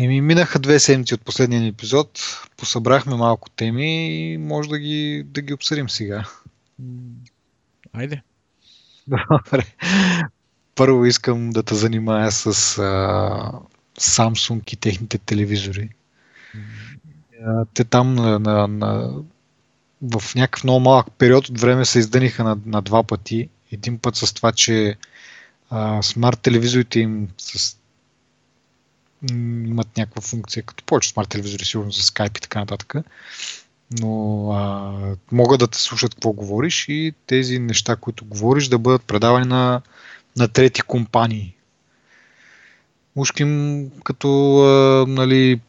Еми, минаха две седмици от последния епизод, посъбрахме малко теми и може да ги, да ги обсъдим сега. Айде. Добре. Първо искам да те занимая с а, Samsung и техните телевизори. А, те там на, на, на, в някакъв много малък период от време се издъниха на, на два пъти. Един път с това, че смарт телевизорите им с имат някаква функция, като повече смарт телевизори, сигурно за Skype и така нататък. Но а, могат да те слушат какво говориш и тези неща, които говориш, да бъдат предавани на, на трети компании. Ушким като а, нали,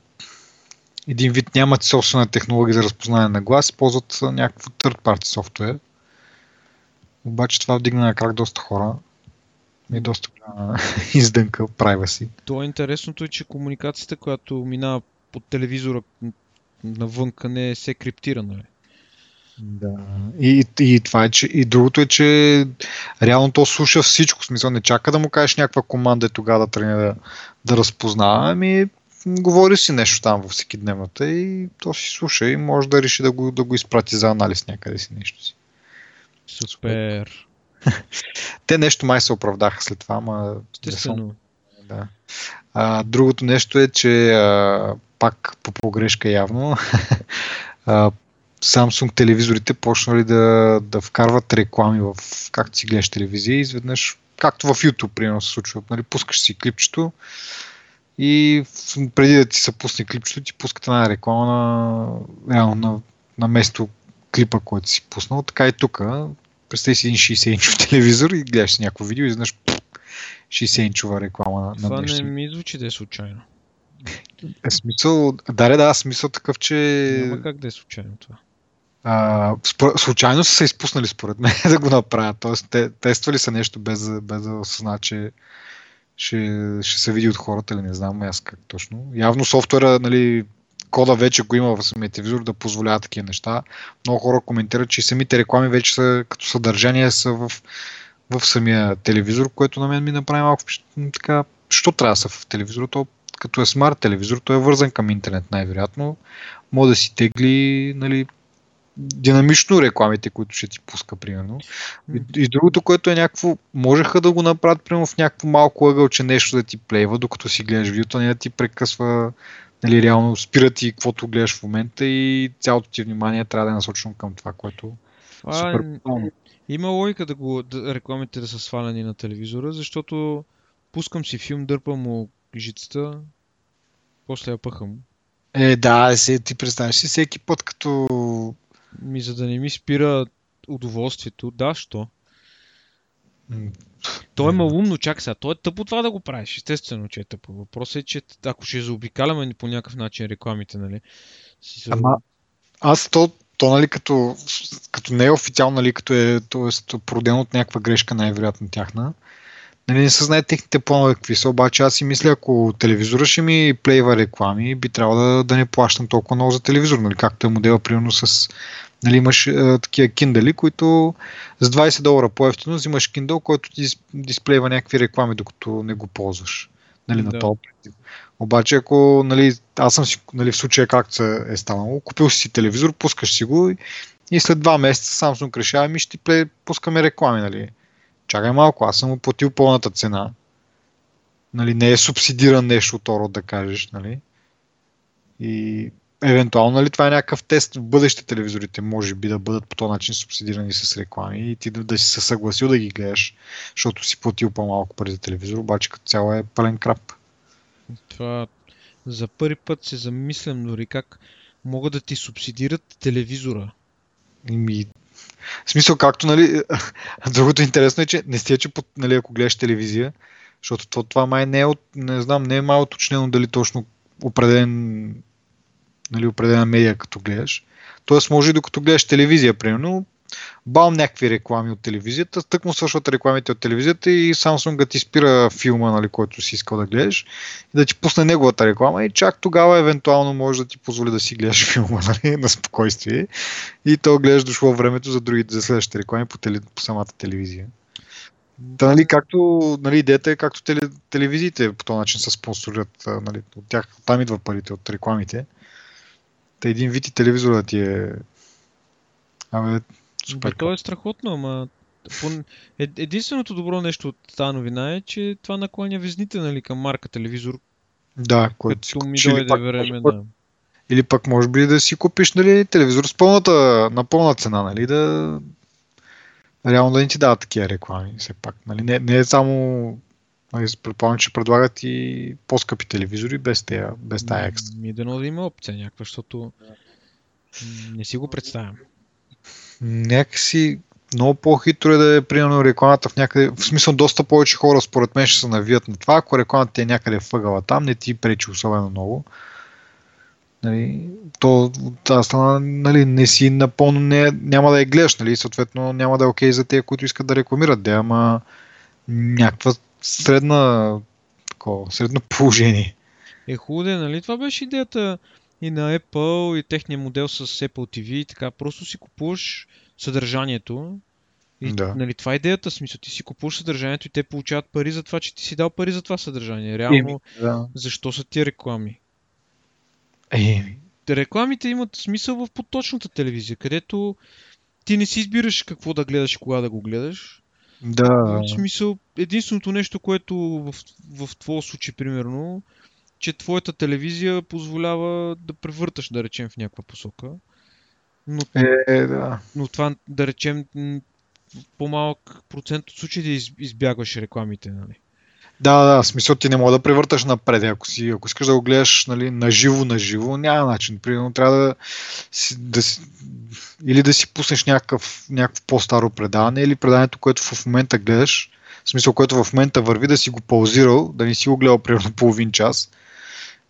един вид нямат собствена технология за разпознаване на глас, ползват някакво third party софтуер. Обаче това вдигна на крак доста хора е доста голяма издънка, privacy. То е интересното е, че комуникацията, която минава под телевизора навънка не се криптира, нали? Да. И, и, това е, че, и другото е, че реално то слуша всичко. В смисъл не чака да му кажеш някаква команда и тогава да тръгне да, да разпознава. Ами говори си нещо там във всеки дневната и то си слуша и може да реши да го, да го изпрати за анализ някъде си нещо си. Супер. Те нещо май се оправдаха след това, ама... Естествено. Да. А, другото нещо е, че а, пак по погрешка явно а, Samsung телевизорите почнали да, да вкарват реклами в както си гледаш телевизия и изведнъж, както в YouTube, примерно се случва, нали, пускаш си клипчето и преди да ти се пусне клипчето, ти пускат една реклама на, реално на, на место клипа, който си пуснал. Така и тук представи си един 60-инчов телевизор и гледаш някакво видео и знаеш 60-инчова реклама на, Това на не ми звучи да е случайно. Е, смисъл, да, да, смисъл такъв, че... Няма как да е случайно това. А, спор... случайно са се изпуснали според мен да го направят. Тоест, те, тествали са нещо без, без да осъзнаят, че ще, ще се види от хората или не знам аз как точно. Явно софтуера, нали, кода вече го има в самия телевизор да позволява такива неща. Много хора коментират, че и самите реклами вече са като съдържание са в, в самия телевизор, което на мен ми направи малко така, що трябва да са в телевизора, то като е смарт телевизор, той е вързан към интернет най-вероятно. Може да си тегли нали, динамично рекламите, които ще ти пуска, примерно. И, и другото, което е някакво, можеха да го направят, примерно, в някакво малко ъгълче нещо да ти плейва, докато си гледаш видеото, не да ти прекъсва нали, реално спира ти каквото гледаш в момента и цялото ти внимание трябва да е насочено към това, което е супер е, Има логика да, го, да рекламите да са свалени на телевизора, защото пускам си филм, дърпам му жицата, после я пъхам. Е, да, се, ти представяш си всеки път като... Ми, за да не ми спира удоволствието, да, що? То е малумно, чакай сега. То е тъпо това да го правиш. Естествено, че е тъпо. Въпросът е, че ако ще заобикаляме по някакъв начин рекламите, нали? Си... Ама, аз то, то нали, като, като не е официално, нали, като е т.е. породено от някаква грешка, най-вероятно тяхна, нали, не се знае техните планове какви са, обаче аз си мисля, ако телевизора ще ми плейва реклами, би трябвало да, да не плащам толкова много за телевизор, нали, както е модела, примерно с Нали, имаш а, такива Kindle, които с 20 долара по-ефтино взимаш Kindle, който ти дисплейва някакви реклами, докато не го ползваш. Нали, да. на този Обаче, ако нали, аз съм си, нали, в случая както е станало, купил си телевизор, пускаш си го и, и след два месеца Samsung решава, ми ще ти пускаме реклами. Нали. Чакай малко, аз съм платил пълната цена. Нали, не е субсидиран нещо от род да кажеш. Нали. И евентуално нали, това е някакъв тест в бъдещите телевизорите, може би да бъдат по този начин субсидирани с реклами и ти да, да си се съгласил да ги гледаш, защото си платил по-малко за телевизор, обаче като цяло е пълен крап. Това за първи път се замислям дори как могат да ти субсидират телевизора. Ми, в смисъл, както, нали, другото интересно е, че не сте, че нали, ако гледаш телевизия, защото това, това май не е, от, не знам, не е май уточнено дали точно определен нали, определена медия, като гледаш. Тоест, може и докато гледаш телевизия, примерно, бал някакви реклами от телевизията, тък му свършват рекламите от телевизията и Samsung ти спира филма, нали, който си искал да гледаш и да ти пусне неговата реклама и чак тогава евентуално може да ти позволи да си гледаш филма нали, на спокойствие и то гледаш дошло времето за другите, за следващите реклами по, теле, по самата телевизия. Та, нали, както, нали, идеята е както теле, телевизиите по този начин се спонсорират. Нали, от тях там идва парите от рекламите. Та един вид и телевизора да ти е... Абе, супер. Бе, то е страхотно, ама е, единственото добро нещо от тази новина е, че това накланя везните нали, към марка телевизор. Да, което си ми дойде пак, време, да. Или пък може би да си купиш нали, телевизор с пълната, на пълна цена, нали, да реално да не ти дават такива реклами, все пак. Нали? Не, не е само предполагам, че предлагат и по-скъпи телевизори без, тая, без тая екстра. Ми да да има опция някаква, защото не си го представям. Някакси много по-хитро е да е примерно рекламата в някъде, в смисъл доста повече хора според мен ще се навият на това, ако рекламата е някъде въгъла там, не ти пречи особено много. Нали, то тази страна нали, не си напълно не, няма да я гледаш, нали, съответно няма да е окей okay за те, които искат да рекламират, да, ама някаква средна, такова, средно положение. Е хубаво, нали? Това беше идеята и на Apple, и техния модел с Apple TV и така. Просто си купуваш съдържанието. И, да. нали, това е идеята, смисъл, ти си купуваш съдържанието и те получават пари за това, че ти си дал пари за това съдържание. Реално, да. защо са ти реклами? Е. Рекламите имат смисъл в поточната телевизия, където ти не си избираш какво да гледаш и кога да го гледаш. Да. В смисъл, единственото нещо, което в, в твоя случай, примерно, че твоята телевизия позволява да превърташ, да речем, в някаква посока. Но, е, да. но това, да речем, по-малък процент от случаите избягваш рекламите, нали? Да, да, в смисъл ти не мога да превърташ напред. Ако, си, ако искаш да го гледаш нали, наживо, наживо, няма начин. Примерно трябва да си, да си или да си пуснеш някакъв, някакво по-старо предаване, или предаването, което в момента гледаш, в смисъл, което в момента върви, да си го паузирал, да не си го гледал примерно половин час.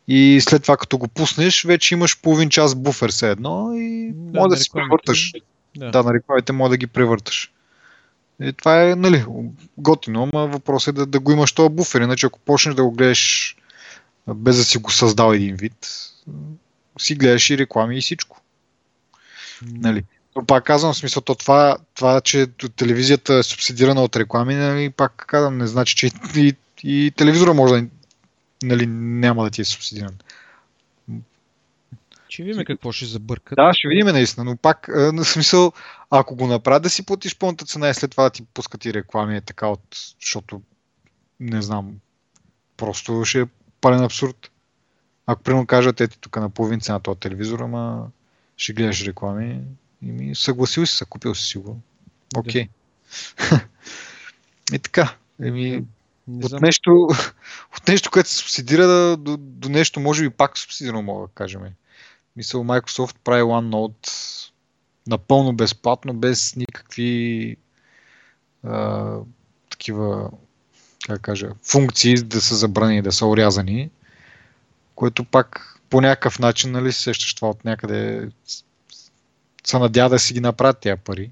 И след това, като го пуснеш, вече имаш половин час буфер все едно и да, може да си превърташ. Да. да, на рекламите може да ги превърташ. И това е, нали, готино, ама въпрос е да, да го имаш този буфер, иначе ако почнеш да го гледаш без да си го създал един вид, си гледаш и реклами и всичко. Нали? Но пак казвам, в смисъл, то това, това, че телевизията е субсидирана от реклами, нали, пак казвам, не значи, че и, и телевизора може да нали, няма да ти е субсидиран. Ще видим какво ще забъркат. Да, ще видим наистина, но пак, на смисъл, ако го направят да си платиш пълната цена и след това да ти пускат и реклами е така от, защото не знам, просто ще е пълен абсурд. Ако примерно кажат, ето тук на половин цена този телевизор, ама ще гледаш реклами и ми съгласил си, купил си го. Окей. Okay. и така. Еми, от нещо, от нещо, което се субсидира до, до нещо, може би пак субсидирано, мога да кажем. Мисъл, Microsoft прави OneNote напълно безплатно, без никакви а, такива, как кажа, функции да са забрани, да са урязани, което пак по някакъв начин, нали, сещаш това от някъде се надя да си ги направят тия пари.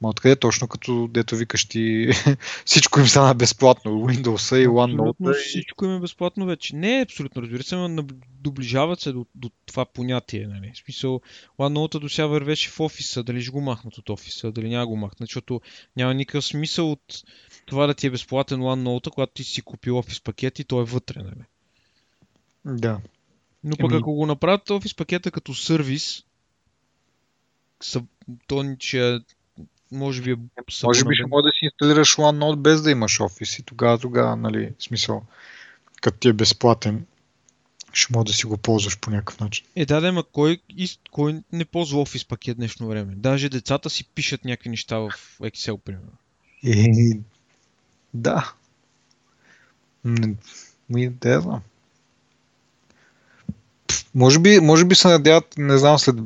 Ма откъде точно, като дето викаш ти всичко им стана безплатно, Windows и OneNote. Всичко им е безплатно вече. Не е абсолютно, разбира се, но доближават се до, до това понятие. Нали. В смисъл, OneNote до сега вървеше в офиса, дали ще го махнат от офиса, дали няма го махнат, защото няма никакъв смисъл от това да ти е безплатен OneNote, когато ти си купил офис пакет и той е вътре. Нали. Да. Но пък Еми... ако го направят офис пакета като сервис, то ще може би е Може би ще може да си инсталираш OneNote без да имаш офис и тогава, тогава, нали, смисъл, като ти е безплатен, ще може да си го ползваш по някакъв начин. Е, да, да, ма кой, кой не ползва офис пакет днешно време? Даже децата си пишат някакви неща в Excel, примерно. И, да. Ми, да знам. Може би, може би се надяват, не знам, след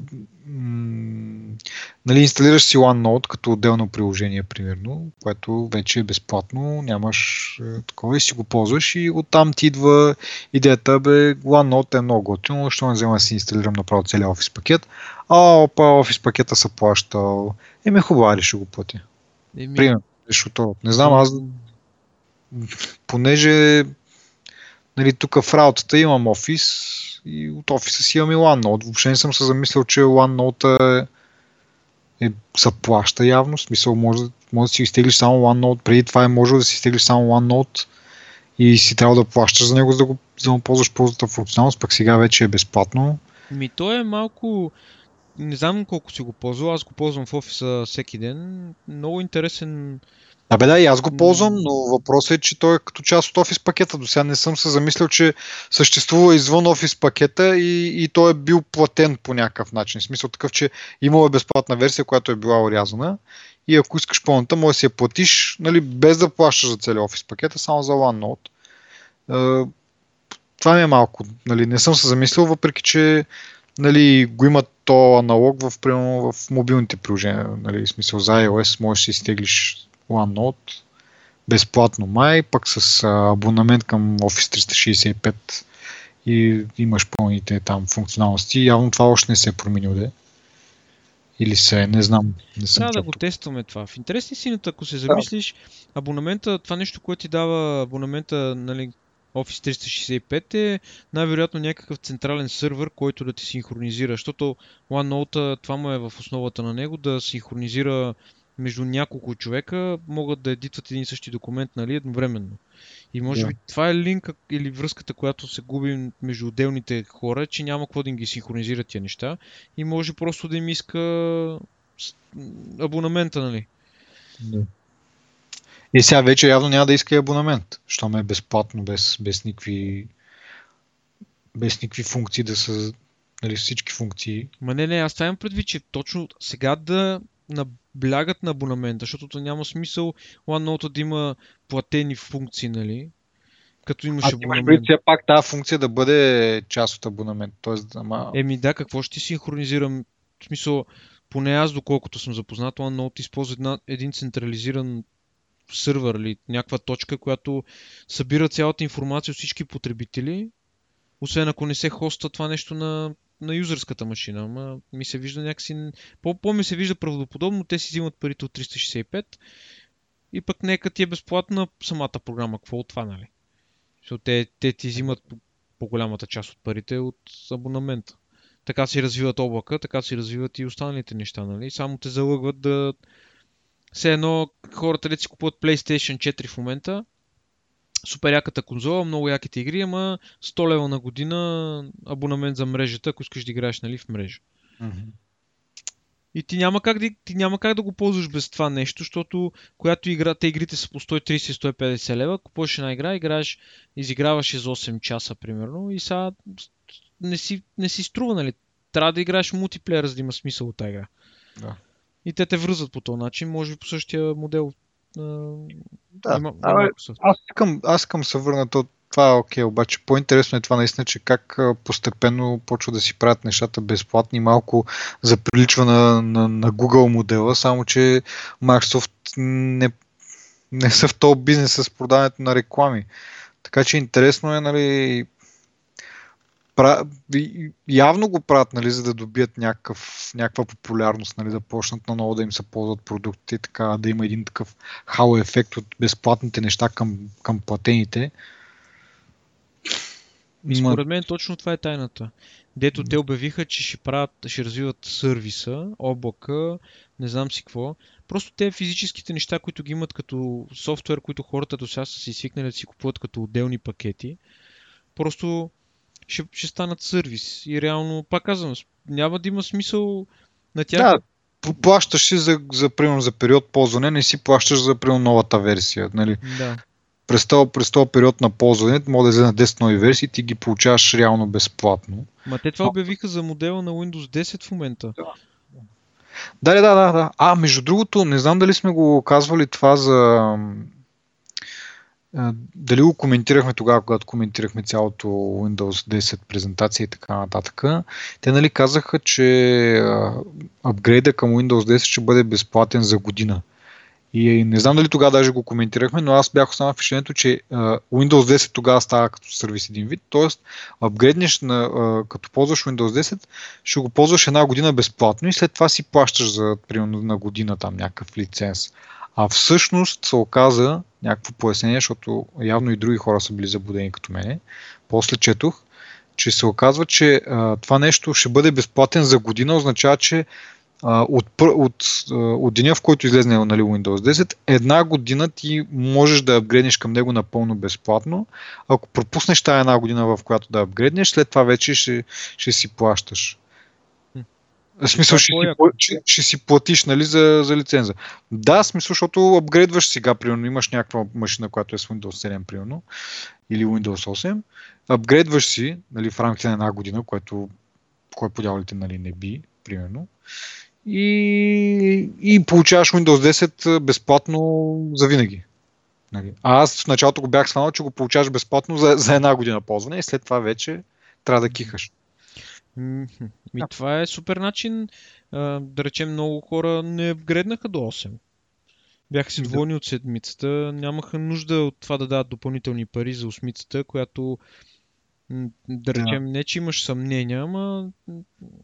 нали, инсталираш си OneNote като отделно приложение, примерно, което вече е безплатно, нямаш е, такова и си го ползваш и оттам ти идва идеята, бе, OneNote е много готино, защо не взема да си инсталирам направо целият офис пакет, а опа, офис пакета са плащал, еми хубаво, ли ще го плати. Еми... Примерно, защото, не знам, аз понеже нали, тук в работата имам офис и от офиса си имам и OneNote. Въобще не съм се замислял, че OneNote е, е заплаща явно. Смисъл може може да си изтеглиш само OneNote, преди това е можело да си изтеглиш само OneNote и си трябва да плащаш за него, за да го, за да ползваш ползата функционалност, пък сега вече е безплатно. Ми то е малко... Не знам колко си го ползвал, аз го ползвам в офиса всеки ден. Много интересен Абе да, и аз го ползвам, но въпросът е, че той е като част от офис пакета. До сега не съм се замислил, че съществува извън офис пакета и, и той е бил платен по някакъв начин. В смисъл такъв, че имало е безплатна версия, която е била урязана и ако искаш пълната, може да си я платиш, нали, без да плащаш за целия офис пакета, само за OneNote. Това ми е малко. Нали, не съм се замислил, въпреки че нали, го има то аналог в, в мобилните приложения. Нали, в смисъл за iOS можеш да си изтеглиш OneNote безплатно май, пък с абонамент към Office 365 и имаш пълните там функционалности. Явно това още не се е променил, де. Или се, не знам. Не съм Трябва да го тестваме това. В интересни сината, ако се замислиш, да. абонамента, това нещо, което ти дава абонамента, нали, Office 365 е най-вероятно някакъв централен сървър, който да ти синхронизира, защото OneNote, това му е в основата на него, да синхронизира между няколко човека могат да едитват един и същи документ нали, едновременно. И може yeah. би това е линка или връзката, която се губи между отделните хора, че няма какво да ги синхронизира тия неща и може просто да им иска абонамента, нали? Yeah. И сега вече явно няма да иска и абонамент, що ме е безплатно, без, без никакви без никакви функции да са нали, всички функции. Ма не, не, аз ставам предвид, че точно сега да наблягат на абонамента, защото няма смисъл OneNote да има платени функции, нали? Като имаш а, абонамент. А все пак тази функция да бъде част от абонамент. Тоест, ама... Еми да, какво ще синхронизирам? В смисъл, поне аз, доколкото съм запознат, OneNote използва една, един централизиран сървър или някаква точка, която събира цялата информация от всички потребители, освен ако не се хоста това нещо на на юзърската машина, ама ми се вижда някакси... По, по ми се вижда правдоподобно, те си взимат парите от 365 и пък нека ти е безплатна самата програма. Какво от това, нали? Защото те, те ти взимат по-голямата част от парите от абонамента. Така си развиват облака, така си развиват и останалите неща, нали? Само те залъгват да... Все едно хората ли си купуват PlayStation 4 в момента, супер яката конзола, много яките игри, ама 100 лева на година абонамент за мрежата, ако искаш да играеш нали, в мрежа. Mm-hmm. И ти няма, как да, ти няма как да го ползваш без това нещо, защото която игра, те игрите са по 130-150 лева, купуваш една игра, играеш, изиграваш за 8 часа примерно и сега не си, не си струва, нали? Трябва да играеш мултиплеер, за да има смисъл от тази игра. Да. И те те връзват по този начин, може би по същия модел да, има, а, аз, искам, аз искам се върна то, това е окей, okay, обаче по-интересно е това наистина, че как постепенно почва да си правят нещата безплатни, малко заприличва на, на, на Google модела, само че Microsoft не, не са в този бизнес с продаването на реклами. Така че интересно е, нали, явно го правят, нали, за да добият някакъв, някаква популярност, нали, да почнат наново да им се ползват продукти, така да има един такъв хау ефект от безплатните неща към, към платените. И според мен точно това е тайната. Дето те обявиха, че ще, правят, ще развиват сервиса, облака, не знам си какво. Просто те физическите неща, които ги имат като софтуер, които хората до сега са си свикнали да си купуват като отделни пакети, просто ще, ще станат сервис. И реално, пак казвам, няма да има смисъл на тях. Да, плащаш си за, за, примерно, за период ползване, не си плащаш за примерно, новата версия. Нали? Да. През този, през този период на ползване може да излезе на 10 нови версии ти ги получаваш реално безплатно. Ма те това обявиха за модела на Windows 10 в момента. Да. Да, да, да, да. А, между другото, не знам дали сме го казвали това за дали го коментирахме тогава, когато коментирахме цялото Windows 10 презентация и така нататък. Те нали казаха, че апгрейда към Windows 10 ще бъде безплатен за година. И не знам дали тогава даже го коментирахме, но аз бях останал впечатлението, че Windows 10 тогава става като сервис един вид, т.е. апгрейднеш на, като ползваш Windows 10, ще го ползваш една година безплатно и след това си плащаш за примерно на година там някакъв лиценз. А всъщност се оказа някакво пояснение, защото явно и други хора са били заблудени като мене. После четох, че се оказва, че а, това нещо ще бъде безплатен за година, означава, че а, от, от, от деня, в който излезне нали, Windows 10, една година ти можеш да апгрейднеш към него напълно безплатно. Ако пропуснеш тази една година, в която да апгрейднеш, след това вече ще, ще си плащаш. В смисъл, ще, си, ще, ще си платиш нали, за, за лиценза. Да, смисъл, защото апгрейдваш сега, примерно, имаш някаква машина, която е с Windows 7, примерно, или Windows 8, апгрейдваш си нали, в рамките на една година, което кой по дяволите нали, не би, примерно, и, и получаваш Windows 10 безплатно за винаги. Нали. А аз в началото го бях сванал, че го получаваш безплатно за, за една година ползване и след това вече трябва да кихаш. Ми, да. Това е супер начин. Да речем, много хора не вгреднаха до 8. Бяха си доволни да. от седмицата, нямаха нужда от това да дадат допълнителни пари за осмицата, която да речем, да. не че имаш съмнения, ама...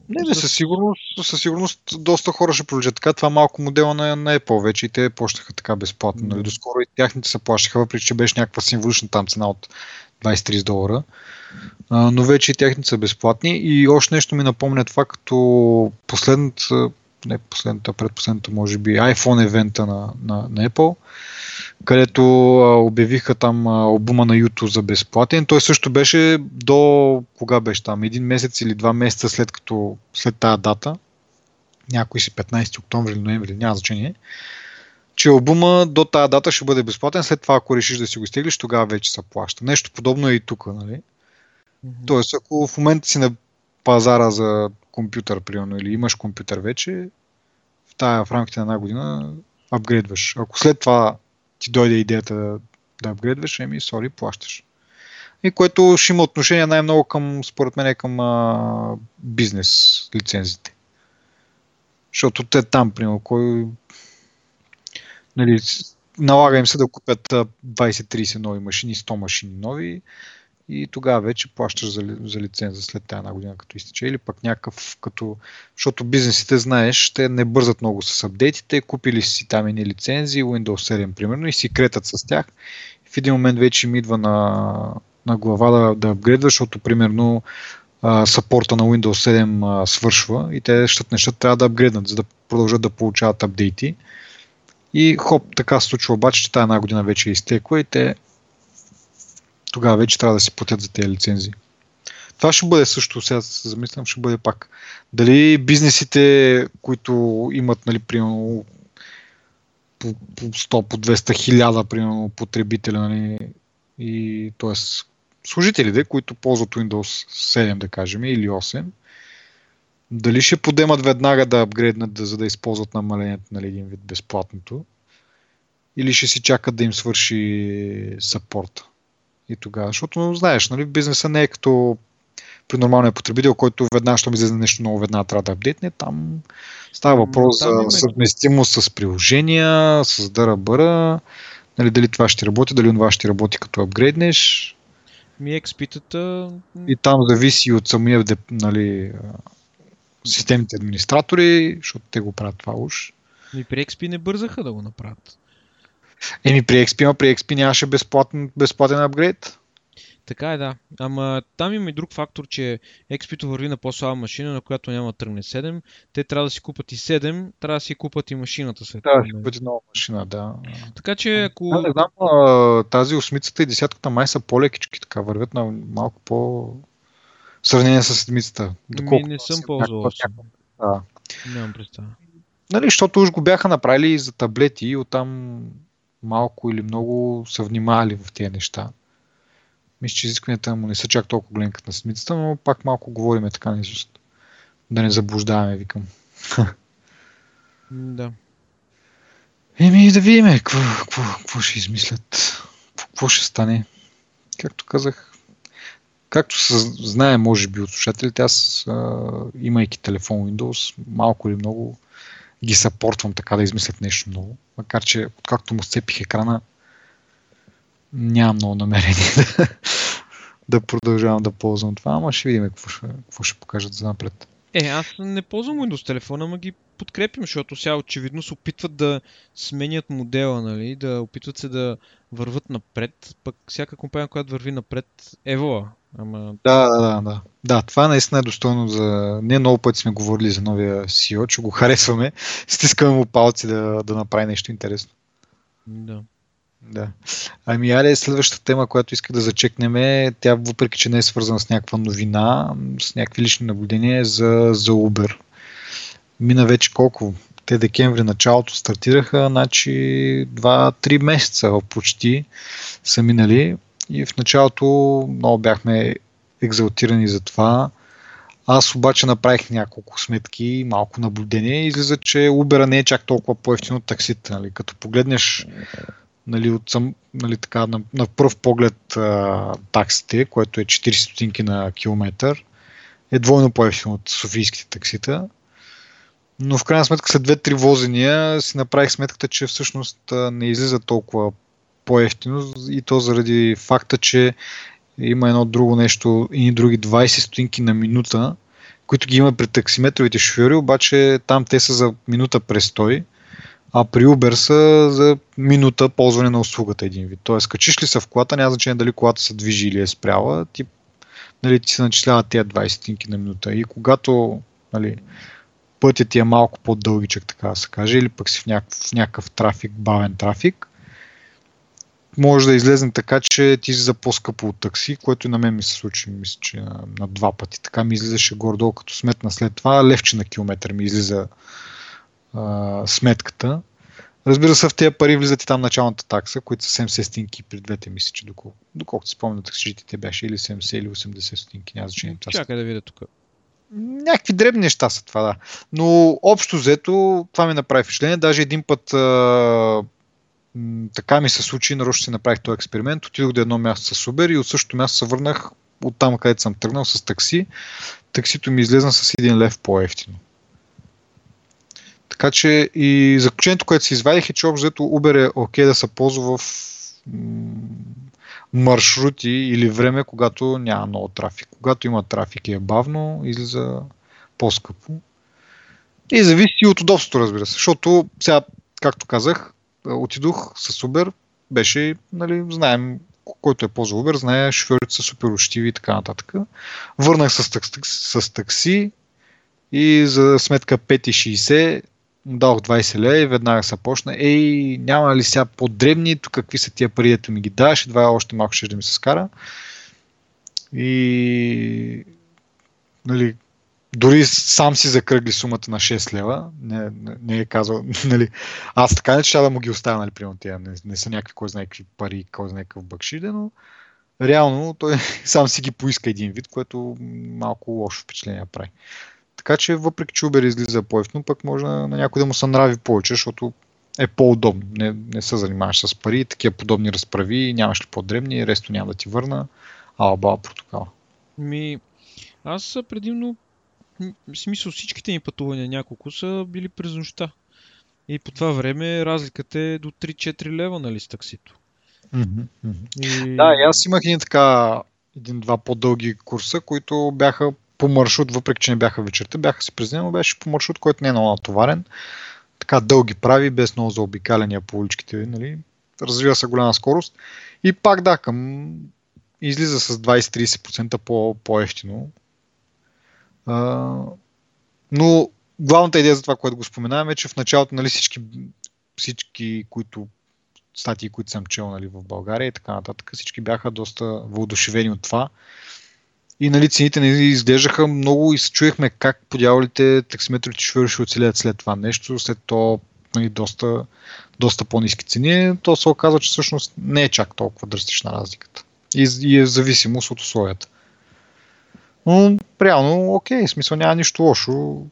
Не, не, със сигурност, със сигурност доста хора ще пролежат така. Това малко модела на, на Apple вече и те плащаха така безплатно. Да. Нали? Доскоро и тяхните се плащаха, въпреки че беше някаква символична там цена от 20-30 долара. Но вече и тяхните са безплатни. И още нещо ми напомня това, като последната, не последната, предпоследната, може би, iPhone евента на, на, на Apple, където а, обявиха там а, обума на YouTube за безплатен. Той също беше до, кога беше там, един месец или два месеца след като, след тази дата, някой си 15 октомври или ноември, няма значение, че обума до тази дата ще бъде безплатен, след това ако решиш да си го стеглиш, тогава вече се плаща. Нещо подобно е и тук, нали? Mm-hmm. Тоест, ако в момента си на пазара за компютър, примерно, или имаш компютър вече, в тая в рамките на една година апгрейдваш. Ако след това ти дойде идеята да апгрейдваш, еми, сори, плащаш. И което ще има отношение най-много към, според мен, към а, бизнес лицензите. Защото те там, примерно, кой нали, налага им се да купят 20-30 нови машини, 100 машини нови и тогава вече плащаш за, за лиценза след тази една година като изтече или пък някакъв като... Защото бизнесите, знаеш, те не бързат много с апдейтите, купили си там едни лицензии, Windows 7 примерно и си кретат с тях. В един момент вече им идва на, на глава да, да апгрейдваш, защото примерно сапорта на Windows 7 а, свършва и те щат неща трябва да апгрейднат, за да продължат да получават апдейти. И хоп, така се случва обаче, че тази една година вече е изтекла и те тогава вече трябва да си платят за тези лицензии. Това ще бъде също, сега се замислям, ще бъде пак. Дали бизнесите, които имат, нали, примерно, по, по 100, по 200 хиляда, примерно, потребителя, нали, и, т.е. служителите, които ползват Windows 7, да кажем, или 8, дали ще подемат веднага да апгрейднат, за да използват намалението на нали, един вид безплатното, или ще си чакат да им свърши саппорта. И тогава, защото знаеш, нали, бизнеса не е като при нормалния потребител, който веднага, що ми излезе нещо ново, веднага трябва да апдейтне. Там става въпрос за съвместимост с приложения, с дърбъра, нали, дали това ще работи, дали това ще работи като апгрейднеш. Ми XP-тата... И там зависи от самия нали, системните администратори, защото те го правят това уж. И при XP не бързаха да го направят. Еми при XP, ама при XP нямаше безплатен, безплатен апгрейд. Така е, да. Ама там има и друг фактор, че XP-то върви на по-слаба машина, на която няма тръгне 7. Те трябва да си купат и 7, трябва да си купат и машината след това. Да, си купат и нова машина, да. Така че ако... Да, не знам, тази осмицата и десятката май са по-лекички, така вървят на малко по в сравнение с седмицата. Ми не съм ползвал. Да. Нямам представа. Нали, защото уж го бяха направили за таблети и оттам малко или много са внимали в тези неща. Мисля, че изискванията му не са чак толкова големи като на седмицата, но пак малко говориме така на изуст. Да не заблуждаваме, викам. Да. Еми да видим какво, какво, какво ще измислят. Какво ще стане. Както казах, Както се знае, може би от слушателите, аз а, имайки телефон Windows, малко или много ги съпортвам така да измислят нещо ново. Макар, че откакто му сцепих екрана, нямам много намерение да, да продължавам да ползвам това, ама ще видим какво ще, какво ще покажат за напред. Е, аз не ползвам Windows телефона, ама ги подкрепим, защото сега очевидно се опитват да сменят модела, нали? да опитват се да върват напред, пък всяка компания, която върви напред, ево, Ама... Да, да, да, да. Да, това наистина е достойно за... Не много пъти сме говорили за новия CEO, че го харесваме. Стискаме му палци да, да направи нещо интересно. Да. Да. Ами, аре, следващата тема, която иска да зачекнем е, тя въпреки, че не е свързана с някаква новина, с някакви лични наблюдения за, за Uber. Мина вече колко? Те декември началото стартираха, значи 2-3 месеца почти са минали и в началото много бяхме екзалтирани за това. Аз обаче направих няколко сметки, малко наблюдение и излиза, че Uber не е чак толкова по-ефтин от таксите. Нали? Като погледнеш нали, от сам, нали, така, на, на пръв поглед а, таксите, което е 40 стотинки на километър, е двойно по-ефтин от софийските таксита. Но в крайна сметка след две-три возения си направих сметката, че всъщност не излиза толкова по-ефтино и то заради факта, че има едно друго нещо и други 20 стотинки на минута, които ги има при таксиметровите шофьори, обаче там те са за минута престой, а при Uber са за минута ползване на услугата един вид. Тоест, качиш ли се в колата, няма значение дали колата се движи или е спряла, ти, нали, ти се начисляват тези 20 стотинки на минута. И когато нали, пътят ти е малко по-дългичък, така да се каже, или пък си в някакъв, в някакъв трафик, бавен трафик, може да излезне така, че ти си за по-скъпо от такси, което и на мен ми се случи, мисля, че на, на два пъти. Така ми излизаше гордо, като сметна след това, левче на километър ми излиза а, сметката. Разбира се, в тези пари влизат и там началната такса, които са 70 стинки при двете, мисля, че доколко, доколкото спомня таксижите беше или 70 или 80 стинки, няма значение. Чакай да видя тук. Някакви дребни неща са това, да. Но общо взето, това ми направи впечатление. Даже един път а, така ми се случи, нарочно си направих този експеримент. Отидох до едно място с Uber и от същото място се върнах от там, където съм тръгнал с такси. Таксито ми излезна с един лев по-ефтино. Така че и заключението, което си извадих е, че общо Uber е окей okay да се ползва в маршрути или време, когато няма много трафик. Когато има трафик и е бавно, излиза по-скъпо. И зависи от удобството, разбира се. Защото сега, както казах, отидох с Uber, беше, нали, знаем, който е ползвал Uber, знае, шофьорите са супер учтиви и така нататък. Върнах с, такси, с такси и за сметка 5,60 дадох 20 лея и веднага се почна. Ей, няма ли сега по-дребни, тук какви са тия пари, ми ги даш, едва още малко ще да ми се скара. И нали, дори сам си закръгли сумата на 6 лева. Не, не, не е казал, нали, аз така не че да му ги оставя, нали, примерно тия не, не са някакви, кой знае какви пари, кой знае какъв бъкшиде, но реално той сам си ги поиска един вид, което малко лошо впечатление прави. Така че въпреки, че Uber излиза по-ефтино, пък може на, на някой да му се нрави повече, защото е по-удобно. Не, не се занимаваш с пари, такива подобни разправи, нямаш ли по-дребни, ресто няма да ти върна. Ала баба протокала. Ми, аз предимно, в смисъл всичките ни пътувания няколко са били през нощта. И по това време разликата е до 3-4 лева, нали, с таксито. Mm-hmm. И... Да, и аз имах един така, един-два по-дълги курса, които бяха по маршрут, въпреки че не бяха вечерта, бяха се признани, но беше по маршрут, който не е много натоварен. Така дълги прави, без много заобикаляния по уличките, нали? развива се голяма скорост. И пак да, към излиза с 20-30% по, по-ефтино. Но главната идея за това, което го споменаваме, е, че в началото нали, всички, всички които статии, които съм чел нали, в България и така нататък, всички бяха доста въодушевени от това. И нали, цените не изглеждаха много и се чуехме как подявалите таксиметровите шофьори ще оцелят след това нещо, след то нали, доста, доста по-низки цени, то се оказа, че всъщност не е чак толкова драстична разликата. И, и е зависимост от условията. Но реално, окей, в смисъл няма нищо лошо.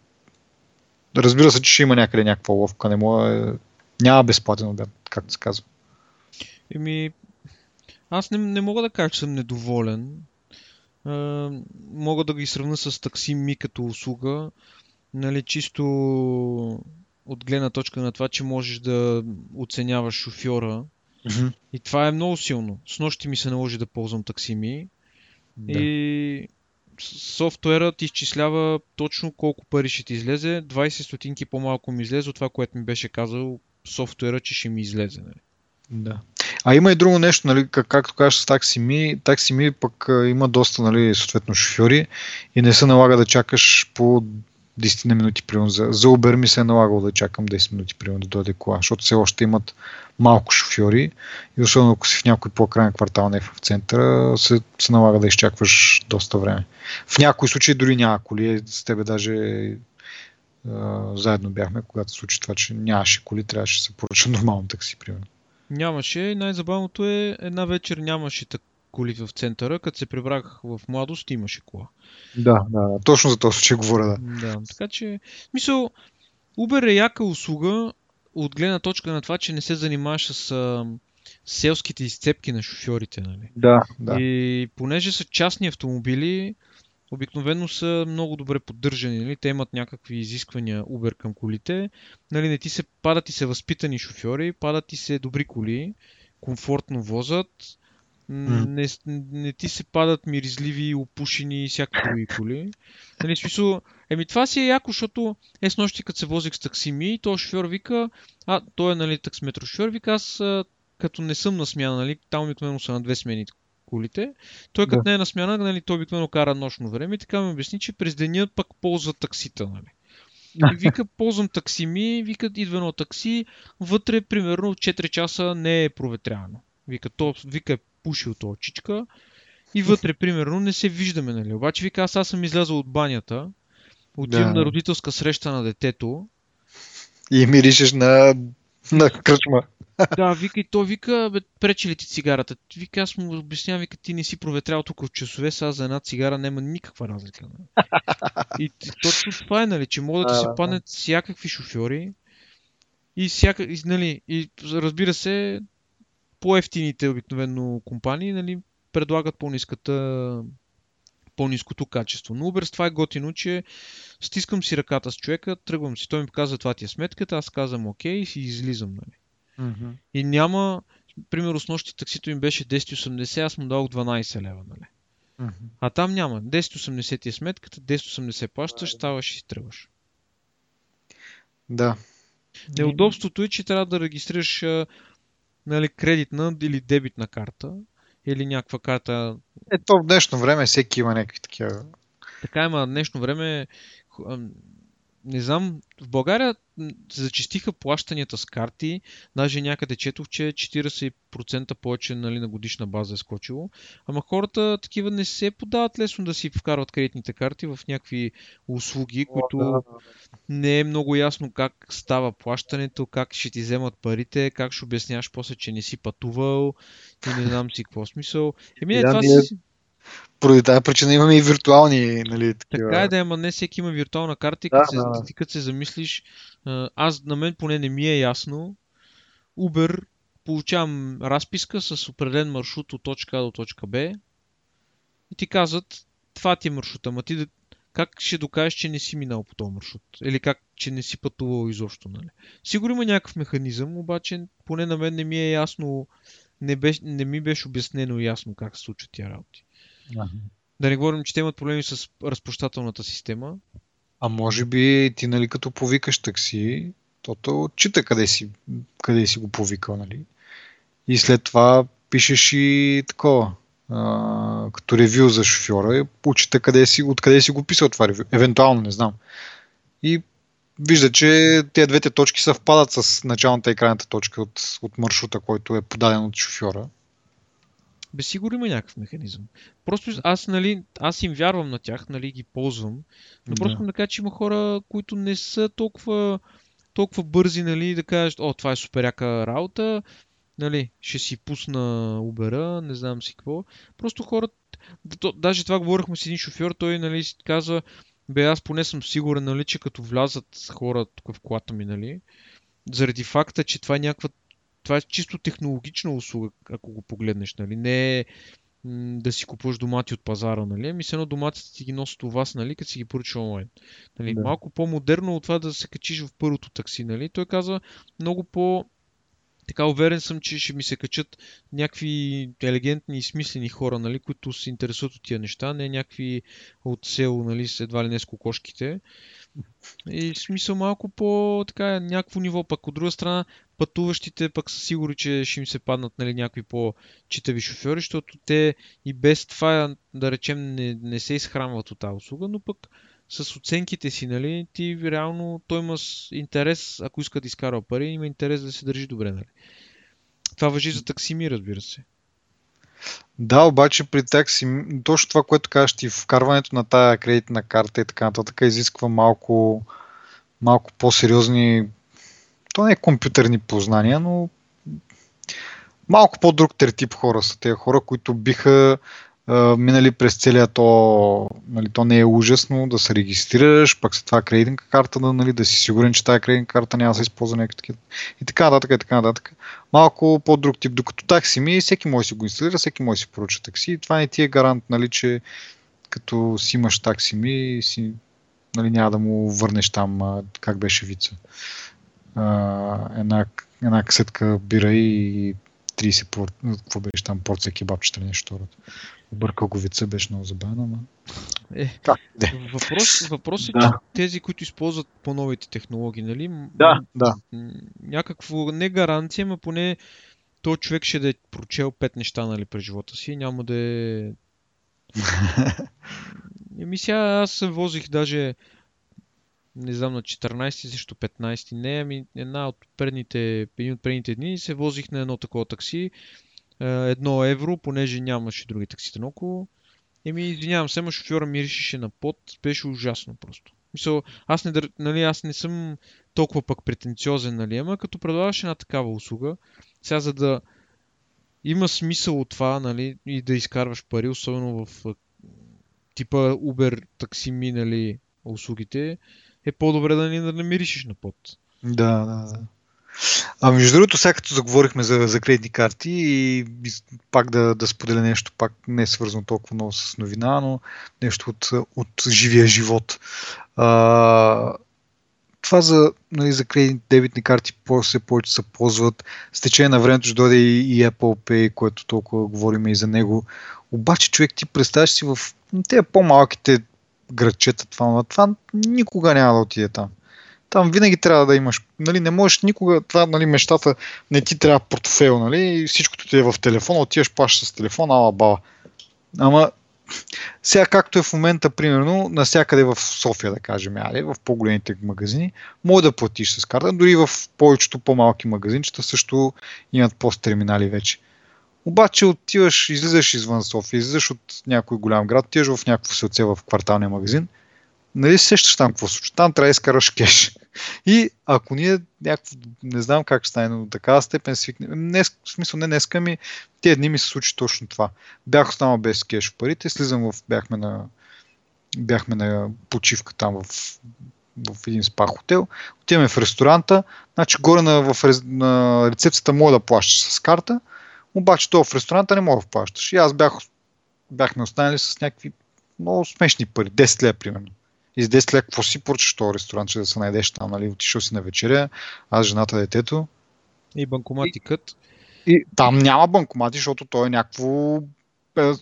Разбира се, че ще има някъде някаква ловка, не може, няма безплатен обяд, както се казва. Еми, аз не, не мога да кажа, че съм недоволен мога да ги сравня с такси ми като услуга. Нали, чисто от гледна точка на това, че можеш да оценяваш шофьора. Mm-hmm. И това е много силно. С нощи ми се наложи да ползвам такси ми. Да. И софтуерът изчислява точно колко пари ще ти излезе. 20 стотинки по-малко ми излезе от това, което ми беше казал софтуера, че ще ми излезе. Нали? Да. А има и друго нещо, нали, как, както кажеш с таксими, таксими пък а, има доста, нали, съответно шофьори и не се налага да чакаш по 10 на минути, примерно. За, за Uber ми се е налагало да чакам 10 минути, примерно, да дойде кола, защото все още имат малко шофьори и особено ако си в някой по-крайен квартал, не в центъра, се, се налага да изчакваш доста време. В някои случаи дори няма коли, с тебе даже заедно бяхме, когато се случи това, че нямаше коли, трябваше да се поръча нормално такси, примерно. Нямаше. Най-забавното е, една вечер нямаше так коли в центъра, като се прибрах в младост, имаше кола. Да, да, да. точно за този случай говоря, да. Да, така че, мисъл, Uber е яка услуга от гледна точка на това, че не се занимаваш с а, селските изцепки на шофьорите, нали? Да, да. И понеже са частни автомобили, обикновено са много добре поддържани. Нали? Те имат някакви изисквания Uber към колите. Нали? Не ти се падат и се възпитани шофьори, падат и се добри коли, комфортно возат. Не, не ти се падат миризливи, опушени и всякакви коли. Нали, смисъл, еми това си е яко, защото е с нощи, като се возих с таксими, то шофьор вика, а той е нали, таксиметро шофьор, вика аз като не съм на смяна, нали, там обикновено са на две смени колите. Той като да. не е на смяна, нали, той обикновено кара нощно време и така ми обясни, че през деня пък ползва таксита. Нали. И вика, ползвам таксими, вика, идва едно такси, вътре примерно 4 часа не е проветряно. Вика, то, вика, пушил то очичка и вътре примерно не се виждаме, нали. Обаче вика, аз, аз съм излязъл от банята, отивам да. на родителска среща на детето. И миришеш на, на кръчма. Да, вика и то вика, бе, пречи ли ти цигарата? Вика, аз му обяснявам, вика, ти не си проветрял тук в часове, сега за една цигара няма никаква разлика. Нали? И точно това е, нали, че могат да ти се паднат всякакви шофьори и, всяка, и, нали, и разбира се, по-ефтините обикновено компании, нали, предлагат по-ниската по-низкото качество. Но Uber с това е готино, че стискам си ръката с човека, тръгвам си, той ми казва това ти е сметката, аз казвам окей и си излизам. Нали. Mm-hmm. И няма, примерно с нощи таксито им беше 10,80, аз му дадох 12 лева, нали? Mm-hmm. А там няма. 10,80 ти е сметката, 10,80 плащаш, ставаш и си тръгваш. Да. Неудобството е, че трябва да регистрираш нали, кредитна или дебитна карта или някаква карта. Ето в днешно време всеки има някакви такива. Така има, днешно време не знам, в България се зачистиха плащанията с карти, даже някъде четох, че 40% повече нали, на годишна база е скочило, ама хората такива не се подават лесно да си вкарват кредитните карти в някакви услуги, които не е много ясно как става плащането, как ще ти вземат парите, как ще обясняваш после, че не си пътувал и не знам си какво смисъл. Еми, да, това ние... си поради тази причина имаме и виртуални, нали, такива. Така е, да, ама не всеки има виртуална карта и да, като, да. се, като се замислиш, аз на мен поне не ми е ясно, Uber получавам разписка с определен маршрут от точка А до точка Б и ти казват, това ти е маршрута, ама ти как ще докажеш, че не си минал по този маршрут? Или как, че не си пътувал изобщо, нали? Сигурно има някакъв механизъм, обаче поне на мен не ми е ясно, не, беше, не ми беше обяснено ясно как се случват тия работи. Ага. Да не говорим, че те имат проблеми с разплащателната система. А може би ти, нали, като повикаш такси, тото отчита къде си, къде си го повикал, нали? И след това пишеш и такова, а, като ревю за шофьора, учите къде си, откъде си го писал това ревю. Евентуално, не знам. И вижда, че тези двете точки съвпадат с началната и крайната точка от, от маршрута, който е подаден от шофьора. Бе, сигурно има някакъв механизъм. Просто аз, нали, аз им вярвам на тях, нали, ги ползвам, но просто да кажа, че има хора, които не са толкова, толкова бързи, нали, да кажат, о, това е супер яка работа, нали, ще си пусна Uber, не знам си какво. Просто хората, даже това говорихме с един шофьор, той, нали, казва, бе, аз поне съм сигурен, нали, че като влязат хора тук в колата ми, нали, заради факта, че това е някаква това е чисто технологична услуга, ако го погледнеш, нали? Не е да си купуваш домати от пазара, нали? Ами едно доматите ти ги носят у вас, нали? Като си ги поръча онлайн. Нали? Да. Малко по-модерно от това да се качиш в първото такси, нали? Той каза много по... Така уверен съм, че ще ми се качат някакви елегантни и смислени хора, нали, които се интересуват от тия неща, не някакви от село, нали, едва ли не с кокошките. И в смисъл малко по така някакво ниво. Пък от друга страна, пътуващите пък са сигурни, че ще им се паднат нали, някакви по-читави шофьори, защото те и без това, да речем, не, не се изхранват от тази услуга, но пък с оценките си, нали, ти реално той има интерес, ако иска да изкарва пари, има интерес да се държи добре, нали. Това въжи за таксими, разбира се. Да, обаче при такси, точно това, което кажеш ти, вкарването на тая кредитна карта и така нататък изисква малко, малко по-сериозни, то не е компютърни познания, но малко по-друг тип хора са тези хора, които биха минали през целия то, нали, то не е ужасно да се регистрираш, пък след това кредитна карта, да, нали, да си сигурен, че тази кредитна карта няма да се използва някакви такива. И така нататък, и така нататък. Малко по-друг тип. Докато такси ми, всеки може да си го инсталира, всеки може да си поръча такси. И това не ти е гарант, нали, че като си имаш такси ми, си, нали, няма да му върнеш там, как беше вица. А, една, една касетка бира и 30 пор... какво беше там, порция кебабчета или нещо второто. Бъркалговица беше много забавена, но... Е, въпрос, въпрос е, да. че тези, които използват по-новите технологии, нали? Да, да. Някакво, не гаранция, но поне то човек ще да е прочел пет неща, нали, през живота си, няма да е... Еми сега аз се возих даже не знам, на 14 също 15 не, ами една от предните, един от предните дни се возих на едно такова такси е, едно евро, понеже нямаше други таксита наоколо. Еми, извинявам се, ама шофьора миришеше на пот, беше ужасно просто. Мисъл, аз не, нали, аз не съм толкова пък претенциозен, нали, ама като предлагаш една такава услуга, сега за да има смисъл от това, нали, и да изкарваш пари, особено в типа Uber, таксими, нали, услугите, е по-добре да не, не миришеш на пот. Да, да, да. А между другото, сега като заговорихме за, за кредитни карти и, пак да, да споделя нещо, пак не е свързано толкова много с новина, но нещо от, от живия живот. А, това за, нали, за кредитни дебитни карти все повече се ползват. С течение на времето ще дойде и, и Apple Pay, което толкова говорим и за него. Обаче човек ти представяш си в тези по-малките градчета, това, това никога няма да отиде там там винаги трябва да имаш, нали, не можеш никога, това, нали, мечтата, не ти трябва портфел, нали, всичкото ти е в телефона, отиваш, плащаш с телефона, ала баба. Ама, сега както е в момента, примерно, насякъде в София, да кажем, али, в по-големите магазини, може да платиш с карта, дори в повечето по-малки магазинчета също имат пост-терминали вече. Обаче отиваш, излизаш извън София, излизаш от някой голям град, отиваш в някакво селце в кварталния магазин – нали сещаш там какво случва? Там трябва да изкараш кеш. И ако ние някакво, не знам как ще стане, но до такава степен свикнем, не, в смисъл не днеска ми, тези дни ми се случи точно това. Бях останал без кеш в парите, слизам в, бяхме на, бяхме на почивка там в, в един спа хотел, отиваме в ресторанта, значи горе на, в, на рецепцията мога да плащаш с карта, обаче то в ресторанта не мога да плащаш. И аз бях, бяхме останали с някакви много смешни пари, 10 лева примерно. И с 10 лева, какво си поръчаш този ресторант, че да се найдеш там, нали? Отишъл си на вечеря, аз, жената, детето. И банкомати кът. И, и там няма банкомати, защото той е някакво... Е,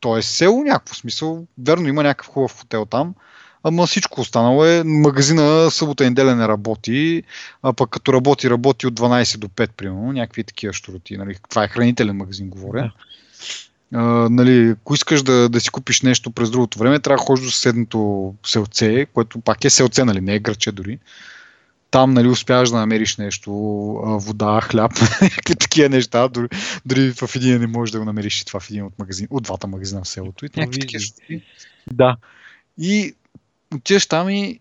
то е село някакво смисъл. Верно, има някакъв хубав хотел там, ама всичко останало е магазина събота и неделя не работи, а пък като работи, работи от 12 до 5, примерно, някакви такива штороти. Нали? Това е хранителен магазин, говоря а, нали, ако искаш да, да си купиш нещо през другото време, трябва да ходиш до съседното селце, което пак е селце, нали, не е граче дори. Там нали, успяваш да намериш нещо, вода, хляб, някакви такива неща. Дори, дори в един не можеш да го намериш и това в един от, магазин, от двата магазина в селото. И някакви такива Да. И отиваш там и,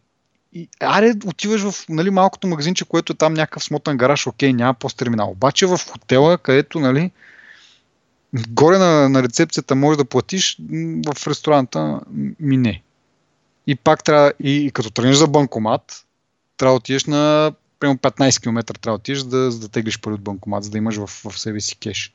и аре, отиваш в нали, малкото магазинче, което е там някакъв смотан гараж, окей, няма пост-терминал. Обаче в хотела, където нали, горе на, на рецепцията можеш да платиш, в ресторанта ми не. И пак трябва, и, и като тръгнеш за банкомат, трябва да отидеш на примерно 15 км трябва да отидеш, да, да теглиш пари от банкомат, за да имаш в, в себе си кеш.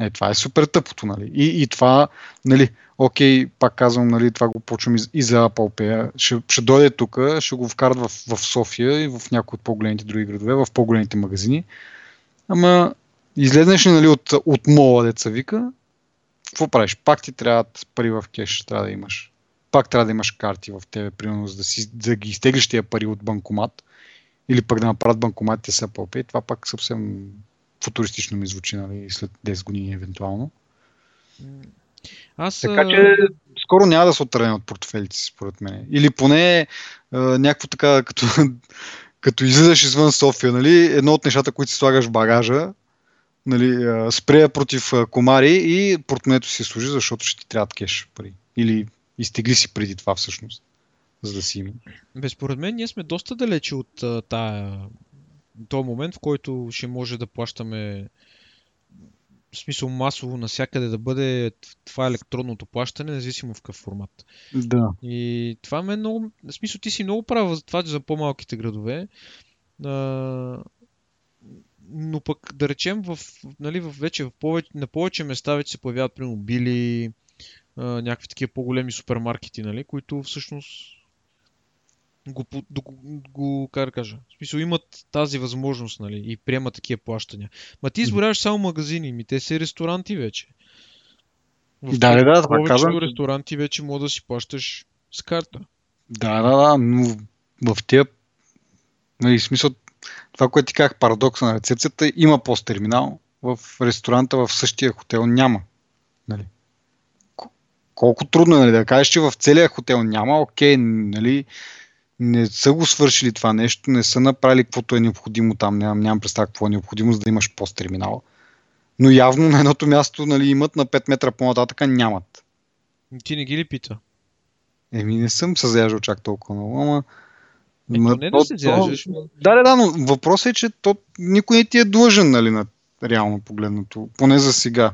Е, това е супер тъпото, нали? И, и това, нали, окей, пак казвам, нали, това го почвам и, и за Apple Pay. Ще, ще дойде тук, ще го вкарат в, в София и в някои от по-големите други градове, в по-големите магазини. Ама Излезнеш ли нали, от, от мола, деца вика, какво правиш? Пак ти трябва пари в кеш, трябва да имаш. пак трябва да имаш карти в тебе, примерно, за да, си, да ги изтеглиш тия пари от банкомат или пък да направят банкоматите с Apple Pay. Това пак съвсем футуристично ми звучи нали, след 10 години евентуално. Аз, Така че скоро няма да се оттръгне от портфелите си, според мен. Или поне а, някакво така, като, като излизаш извън София, нали, едно от нещата, които си слагаш в багажа, нали, а, спрея против а, комари и портмето си служи, защото ще ти трябва кеш пари. Или изтегли си преди това всъщност, за да си има. Безпоред мен ние сме доста далече от а, тая, този момент, в който ще може да плащаме в смисъл масово навсякъде да бъде това електронното плащане, независимо в какъв формат. Да. И това ме е много... В смисъл ти си много прав за това, че за по-малките градове. А, но пък да речем в, нали, в вече в повече, на повече места вече се появяват примерно били, а, някакви такива по-големи супермаркети, нали, които всъщност го, го, го, как да кажа, в смисъл имат тази възможност, нали, и приемат такива плащания. Ма ти изборяваш само магазини, ми те са ресторанти вече. В да, да, това казвам. ресторанти вече мога да си плащаш с карта. Да, да, да, но в тия, нали, смисъл, това, което ти казах, парадокса на рецепцията, има посттерминал, в ресторанта в същия хотел няма. Нали? Колко трудно е нали, да кажеш, че в целия хотел няма, окей, нали, не са го свършили това нещо, не са направили каквото е необходимо там, нямам, нямам представа какво е необходимо, за да имаш посттерминал. Но явно на едното място нали, имат, на 5 метра по-нататъка нямат. Ти не ги ли пита? Еми не съм се заяжал чак толкова много, ама... Е, ма, не то, да се заяжеш. То... Да, да, да, но въпросът е, че то, никой не ти е длъжен, нали, на реално погледнато. Поне за сега.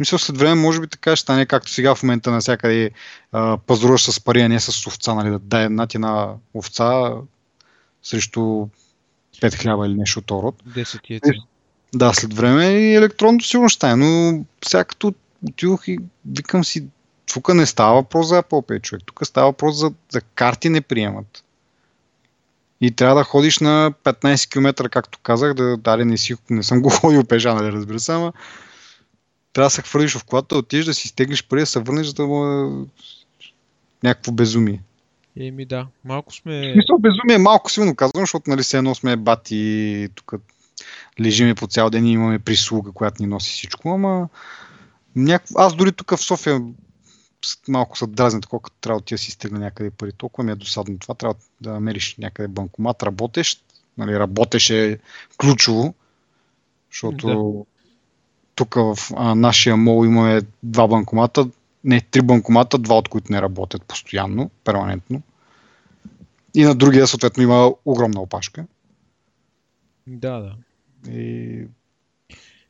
Мисля, след време може би така ще стане, както сега в момента навсякъде пазаруваш с пари, а не с овца, нали, да дай една ти на овца срещу 5 хляба или нещо от род. 10 яйца. Да, след време и електронното сигурно ще стане, но сега като отидох и викам си, тук не става въпрос за Apple Pay, човек. Тук става въпрос за, за карти не приемат. И трябва да ходиш на 15 км, както казах, да, дали не, си, не съм го ходил пежа, нали, разбира се, ама трябва да се хвърлиш в колата, отидеш да си стеглиш пари, да се върнеш, да му някакво безумие. Еми да, малко сме... Мисля, безумие е малко силно казвам, защото нали се едно сме бати, тук лежиме по цял ден и имаме прислуга, която ни носи всичко, ама няк... аз дори тук в София малко са дразни, колкото трябва да ти да си стегна някъде пари. Толкова ми е досадно това. Трябва да намериш някъде банкомат, работещ. Нали, работеше ключово, защото тук в а, нашия мол имаме два банкомата, не, три банкомата, два от които не работят постоянно, перманентно. И на другия, съответно, има огромна опашка. Да, да. И...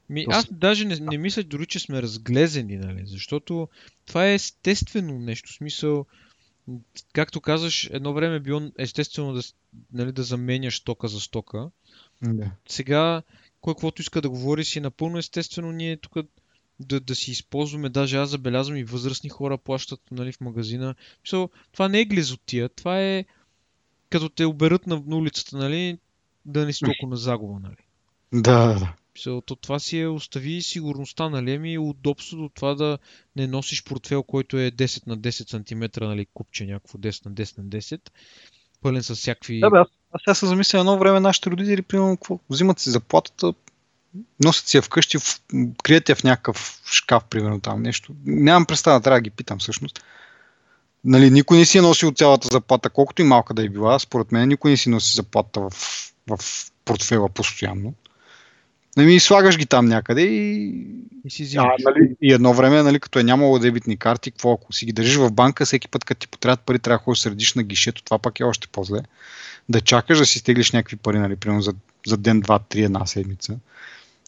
Ми, аз даже не, не мисля дори, че сме разглезени, нали? защото това е естествено нещо. В смисъл, както казваш, едно време е било естествено да, нали, да заменяш тока за стока. Да. Сега кой каквото иска да говори си е напълно естествено ние тук да, да си използваме, даже аз забелязвам и възрастни хора плащат нали, в магазина. Мисъл, това не е глезотия, това е като те оберат на, на улицата, нали, да не си толкова на загуба, нали. Да, да. То това си е остави сигурността, нали, ами удобството това да не носиш портфел, който е 10 на 10 см, нали, купче някакво 10 на 10 на 10, пълен с всякакви... Да, бе, аз аз сега се замисля едно време нашите родители, примерно, какво? взимат си заплатата, носят си я вкъщи, в, крият я в някакъв шкаф, примерно там нещо. Нямам представа, трябва да ги питам всъщност. Нали, никой не си е носил цялата заплата, колкото и малка да е била. Според мен никой не си носи заплата в, в портфела постоянно. Нали, слагаш ги там някъде и... И си А, нали, и едно време, нали, като е нямало дебитни карти, какво ако си ги държиш в банка, всеки път, като ти потребят пари, трябва да ходиш средиш на гишето, това пак е още по-зле да чакаш да си стеглиш някакви пари, нали, примерно за, за ден, два, три, една седмица.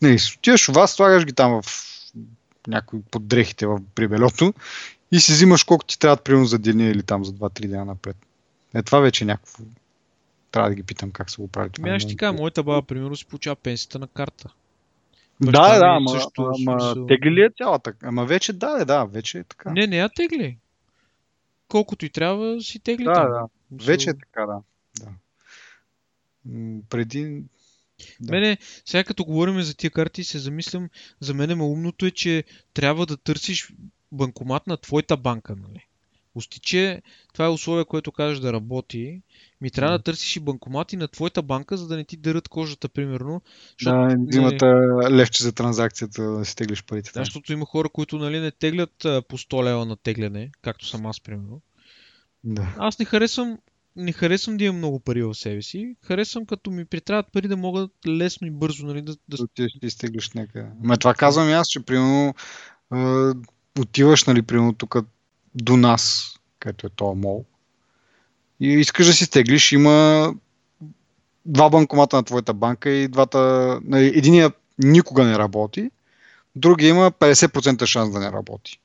Нали, отиваш в вас, слагаш ги там в някои под дрехите в прибелето и си взимаш колко ти трябва, примерно за деня или там за 2-3 дена напред. Е, това вече е някакво. Трябва да ги питам как се го прави. Ами аз ще ти кажа, моята баба, примерно, си получава пенсията на карта. Баща да, да, ама, също, ама смисъл... тегли ли е цялата? Ама вече да, да, вече е така. Не, не я тегли. Колкото и трябва, си тегли да, там. Да, вече е така, да. да преди... Да. Мене, сега като говорим за тия карти, се замислям, за мен умното е, че трябва да търсиш банкомат на твоята банка, нали? Остиче, това е условие, което кажеш да работи. Ми трябва да търсиш и банкомати на твоята банка, за да не ти дърят кожата, примерно. Защото, да, взимат не... левче за транзакцията да си теглиш парите. Да, защото има хора, които нали, не теглят по 100 лева на тегляне, както съм аз, примерно. Да. Аз не харесвам не харесвам да имам много пари в себе си. Харесвам като ми притрябват пари да мога лесно и бързо нали, да... Да, да ти изтеглиш някъде. Ме това казвам и аз, че примерно е, отиваш, нали, примерно тук до нас, където е това мол, и искаш да си стеглиш, има два банкомата на твоята банка и двата... Нали, единия никога не работи, другия има 50% шанс да не работи.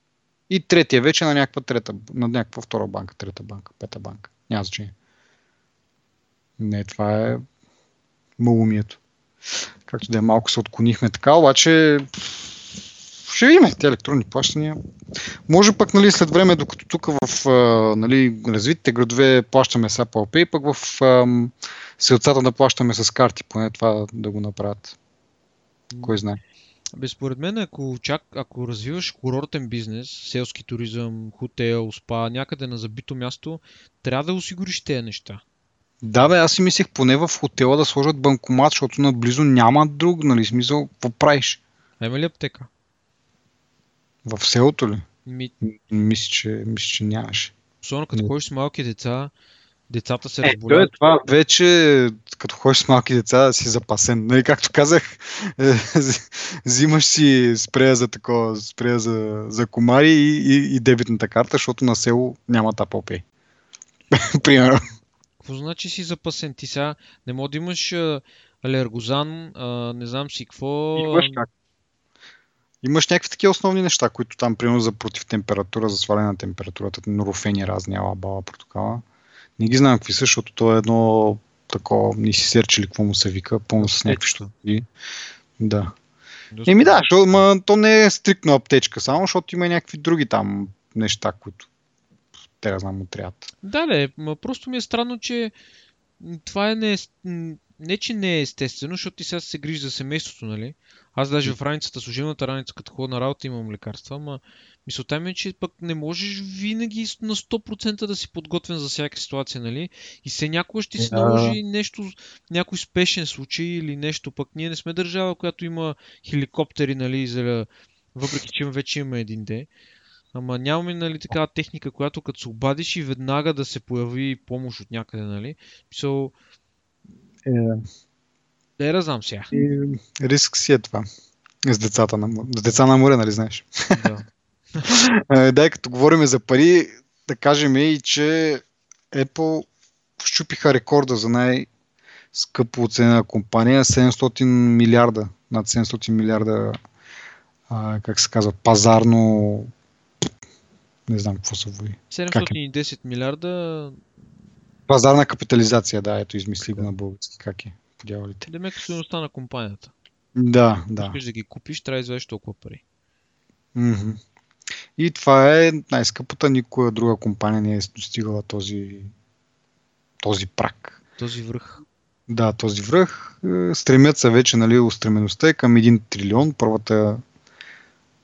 И третия вече на някаква трета, на някаква втора банка, трета банка, пета банка. Няма значение. Не, това е малумието. Както да е малко се отклонихме така, обаче ще видим тези електронни плащания. Може пък нали, след време, докато тук в нали, развитите градове плащаме с Apple Pay, пък в селцата да плащаме с карти, поне това да го направят. Кой знае. Бе, според мен, ако, чак, ако развиваш курортен бизнес, селски туризъм, хотел, спа, някъде на забито място, трябва да осигуриш тези неща. Да, бе, аз си мислех поне в хотела да сложат банкомат, защото наблизо няма друг, нали, смисъл, какво правиш? Има ли аптека? В селото ли? Ми... Мисля, че, мисля, че нямаше. Особено като ходиш с малки деца, децата се е, разболяват. Е, това вече, като ходиш с малки деца, си запасен. Нали, както казах, е, взимаш си спрея за такова, спрея за, за комари и, и, и дебитната карта, защото на село няма тапопей. Примерно. Какво значи си запасен? Ти сега не мога да имаш алергозан, а, не знам си какво. Имаш как. Имаш някакви такива основни неща, които там, примерно за против температура, за сваляне на температурата, норофени разни, ала, бала, протокала. Не ги знам какви са, защото то е едно такова, не си серчили какво му се вика, пълно с някакви щути. Да. Еми да, шо, ма, то не е стрикно аптечка, само защото има някакви други там неща, които те да знам му трябват. Да, ма просто ми е странно, че това е не, не, че не е естествено, защото ти сега се грижи за семейството, нали? Аз даже в раницата, служебната раница, като ходя на работа, имам лекарства, ама мисълта ми е, че пък не можеш винаги на 100% да си подготвен за всяка ситуация, нали? И се някога ще си наложи нещо, някой спешен случай или нещо, пък ние не сме държава, която има хеликоптери, нали, за... въпреки че вече имаме един ден. Ама нямаме нали, такава техника, която като се обадиш и веднага да се появи помощ от някъде, нали? Мисъл... Е, да знам сега. И риск си е това. С децата на море. С деца на море, нали знаеш? Да. Дай, като говорим за пари, да кажем и, че Apple щупиха рекорда за най-скъпо оценена компания 700 милиарда, над 700 милиарда, а, как се казва, пазарно не знам какво се води. 710 е? милиарда Пазарна капитализация, да, ето измисли го на български. Как е? Подявалите. Демек стоеността на компанията. Да, да. Искаш да ги купиш, трябва да извадиш толкова пари. Mm-hmm. И това е най-скъпата. Никоя друга компания не е достигала този, този прак. Този връх. Да, този връх. Е, стремят се вече, нали, устремеността е към 1 трилион. Първата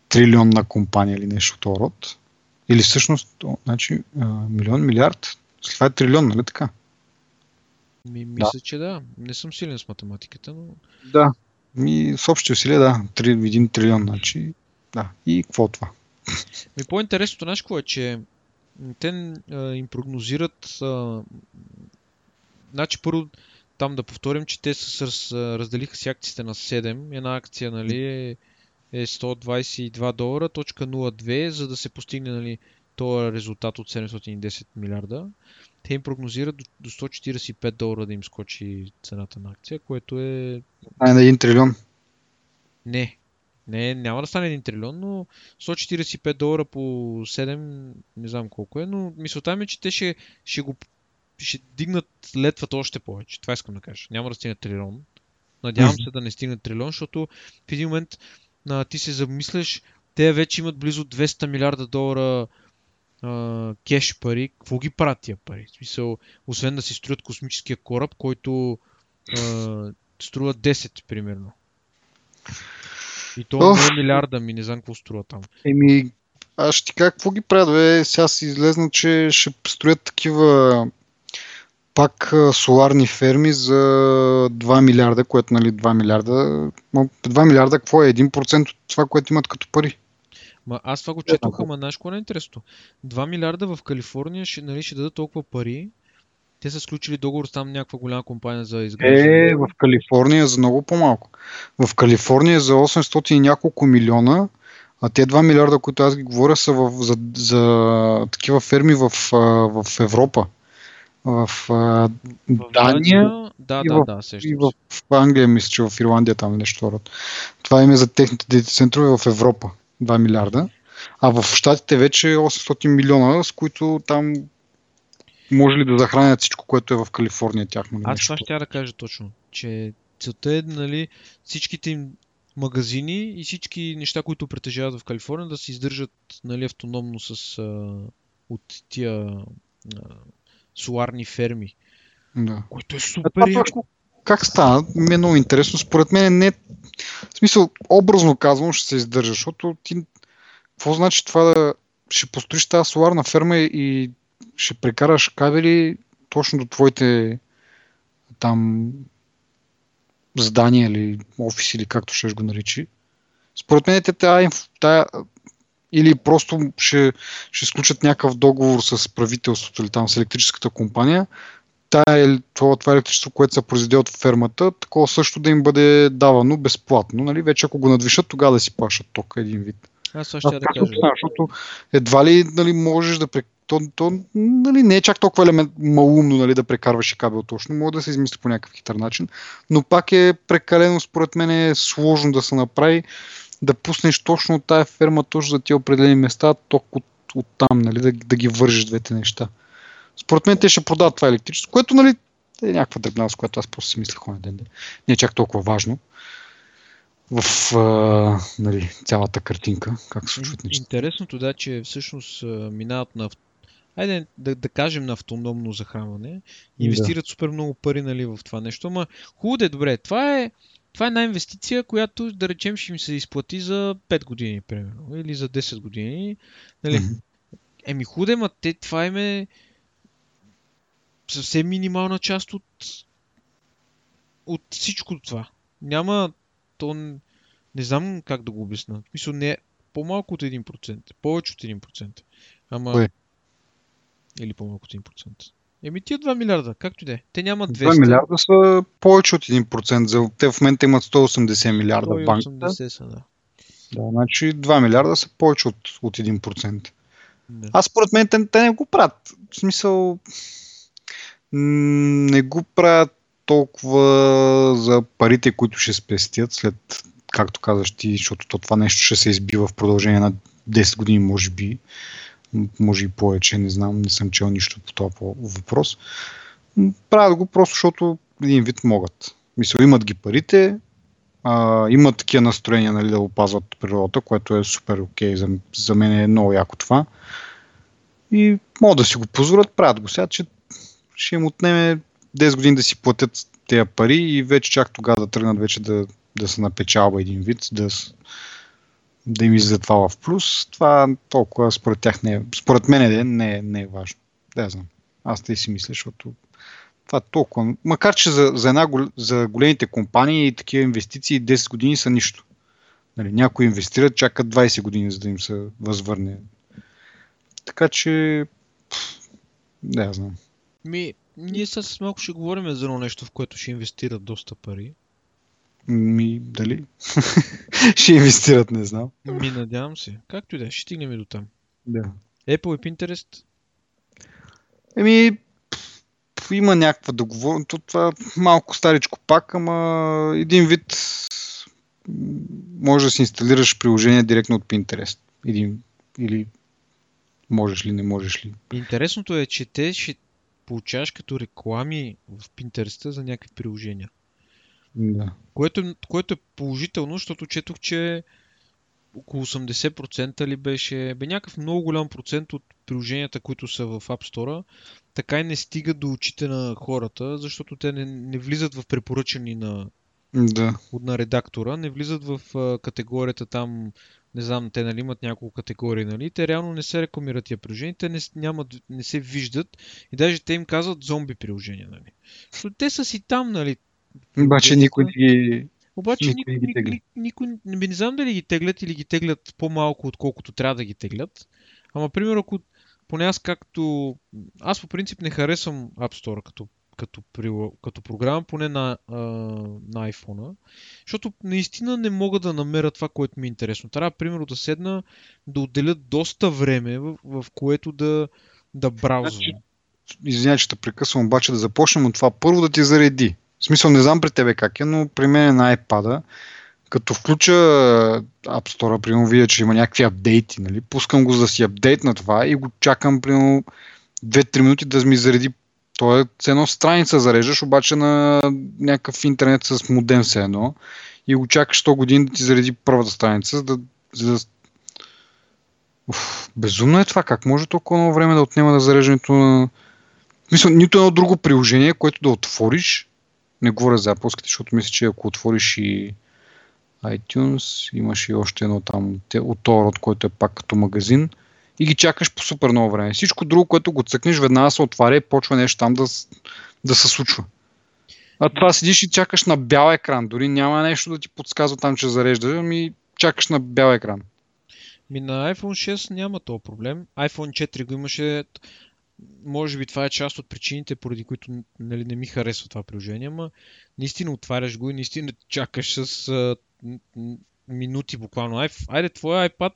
трилионна компания или нещо от род. Или всъщност, значи, милион, милиард. Това е трилион, нали така? Ми, мисля, да. че да. Не съм силен с математиката, но... Да. Ми, с общи усилия, да. Три, един трилион, значи. Да. И какво това? Ми по-интересното нещо е, че те а, им прогнозират а, значи първо там да повторим, че те с, раз, разделиха си акциите на 7. Една акция нали, е, е 122 долара, точка 02, за да се постигне нали, този резултат от 710 милиарда. Те им прогнозират до, до 145 долара да им скочи цената на акция, което е... А, на 1 трилион? Не, не, няма да стане 1 трилион, но 145 долара по 7, не знам колко е, но мисълта ми е, че те ще, ще го ще дигнат летвата още повече. Това искам да кажа. Няма да стигне трилион. Надявам се да не стигне трилион, защото в един момент а, ти се замисляш, те вече имат близо 200 милиарда долара а, кеш пари. Какво ги правят тия пари? В смисъл, освен да си строят космическия кораб, който а, струва 10 примерно. И то не е милиарда ми, не знам какво струва там. Еми, Аз ще ти кажа какво ги правят. Бе. Сега си излезна, че ще строят такива пак соларни ферми за 2 милиарда, което нали 2 милиарда. 2 милиарда какво е? 1% от това, което имат като пари. Ма аз това го четох, ама знаеш е интересно? 2 милиарда в Калифорния ще, нали, ще дадат толкова пари. Те са сключили договор с там някаква голяма компания за изграждане. Е, в Калифорния за много по-малко. В Калифорния за 800 и няколко милиона, а те 2 милиарда, които аз ги говоря, са в, за, за такива ферми в, в Европа. В, в Дания, да, и да, в, да, и в, в Англия, мисля, че в Ирландия там нещо род. Това име за техните дети центрове в Европа. 2 милиарда. А в Штатите вече 800 милиона, с които там може ли да захранят всичко, което е в Калифорния тяхно Аз това ще да кажа точно, че целта е нали, всичките им магазини и всички неща, които притежават в Калифорния, да се издържат нали, автономно с, а, от тия а, соларни ферми. Да. Което е супер яко. Как стана? Ми е много интересно. Според мен не... В смисъл, образно казвам, ще се издържа, защото ти... Какво значи това да... Ще построиш тази соларна ферма и ще прекараш кабели точно до твоите там здания или офис или както ще го наричи. Според мен те тая, тая или просто ще, ще сключат някакъв договор с правителството или там с електрическата компания, тая, това, това електричество, което се произведе от фермата, такова също да им бъде давано безплатно. Нали? Вече ако го надвишат, тогава да си пашат тока един вид. Аз също ще да кажа. Защото едва ли нали, можеш да то, то нали, не е чак толкова елемент малумно нали, да прекарваш и кабел точно. Може да се измисли по някакъв хитър начин, но пак е прекалено, според мен е сложно да се направи да пуснеш точно от тая ферма, точно за тия определени места, ток от, от там, нали, да, да ги вържиш двете неща. Според мен те ще продават това електричество, което нали, е някаква дребна, с която аз просто си мислех на ден. Не е чак толкова важно в а, нали, цялата картинка, как се случват нещата. Интересното да, че всъщност минават на айде да, да кажем на автономно захранване, инвестират да. супер много пари нали, в това нещо, ама хубаво да е добре. Това е, това е една инвестиция, която да речем ще им се изплати за 5 години, примерно, или за 10 години. Нали? Mm-hmm. Еми худе, ма те, това им е съвсем минимална част от от всичко това. Няма то не знам как да го обясна. Мисля, не е по-малко от 1%, повече от 1%. Ама... Кое? Или по-малко от 1%. Еми тия 2 милиарда, както и да е. Те нямат 200. 2 милиарда са повече от 1%. За... Те в момента имат 180 милиарда 180 банката. са, да. Да, значи 2 милиарда са повече от, от 1%. Да. Аз според мен те, те не го правят. В смисъл не го правят толкова за парите, които ще спестят след, както казаш ти, защото това нещо ще се избива в продължение на 10 години, може би може и повече, не знам, не съм чел нищо по този въпрос. Правят го просто, защото един вид могат. Мисля, имат ги парите, а, имат такива настроения нали, да опазват природата, което е супер окей. За, за мен е много яко това. И могат да си го позволят, правят го сега, че ще им отнеме 10 години да си платят тези пари и вече чак тогава да тръгнат вече да, да се напечалва един вид, да, да им излезе това в плюс, това толкова според тях не е, според мен не, не, е, не е важно. Да, знам. Аз те си мисля, защото това толкова. Макар, че за, за, една, за големите компании и такива инвестиции 10 години са нищо. Нали, някои инвестират, чакат 20 години, за да им се възвърне. Така че. Не, знам. Ми, ние с малко ще говорим за едно нещо, в което ще инвестират доста пари. Ми, дали? ще инвестират, не знам. Ми, надявам се. Както и да, е, ще стигнем и до там. Да. Apple и Pinterest? Еми, има някаква договорност. Това малко старичко пак, ама един вид може да си инсталираш приложение директно от Pinterest. Един, или можеш ли, не можеш ли. Интересното е, че те ще получаваш като реклами в Pinterest за някакви приложения. Да. Което, което е положително, защото четох, че около 80% ли беше, бе някакъв много голям процент от приложенията, които са в App Store, така и не стигат до очите на хората, защото те не, не влизат в препоръчани на, да. от на редактора, не влизат в а, категорията там не знам, те нали, имат няколко категории, нали, те реално не се рекламират тия приложения, те не, нямат, не се виждат и даже те им казват зомби приложения, нали. Но те са си там, нали. Обаче никой не ги... Обаче никой, никой, никой, никой, не, не знам дали ги теглят или ги теглят по-малко, отколкото трябва да ги теглят. Ама, примерно, ако поне аз както... Аз по принцип не харесвам App Store като като, като програма, поне на, а, на iPhone, защото наистина не мога да намеря това, което ми е интересно. Трябва, примерно, да седна, да отделя доста време, в, в което да, да браузвам. Значи, извинявай, че те прекъсвам, обаче да започнем от това. Първо да ти зареди. В смисъл, не знам при тебе как е, но при мен е на iPad, като включа App Store, примерно видя, че има някакви апдейти, нали? пускам го за да си апдейт на това и го чакам примерно 2-3 минути да ми зареди то е едно страница зареждаш, обаче на някакъв интернет с модем все едно. И го чакаш 100 години да ти зареди първата страница, за да, за да... Уф, безумно е това. Как може толкова много време да отнема на зареждането на... Мисля, нито едно друго приложение, което да отвориш, не говоря за Apple, защото мисля, че ако отвориш и iTunes, имаш и още едно там от този род, който е пак като магазин – и ги чакаш по супер много време. Всичко друго, което го цъкнеш, веднага се отваря и почва нещо там да, да се случва. А това седиш и чакаш на бял екран. Дори няма нещо да ти подсказва там, че зарежда, ами чакаш на бял екран. Ми на iPhone 6 няма този проблем. iPhone 4 го имаше. Може би това е част от причините, поради които нали, не ми харесва това приложение, ама наистина отваряш го и наистина чакаш с а, минути буквално. Айде, твоя iPad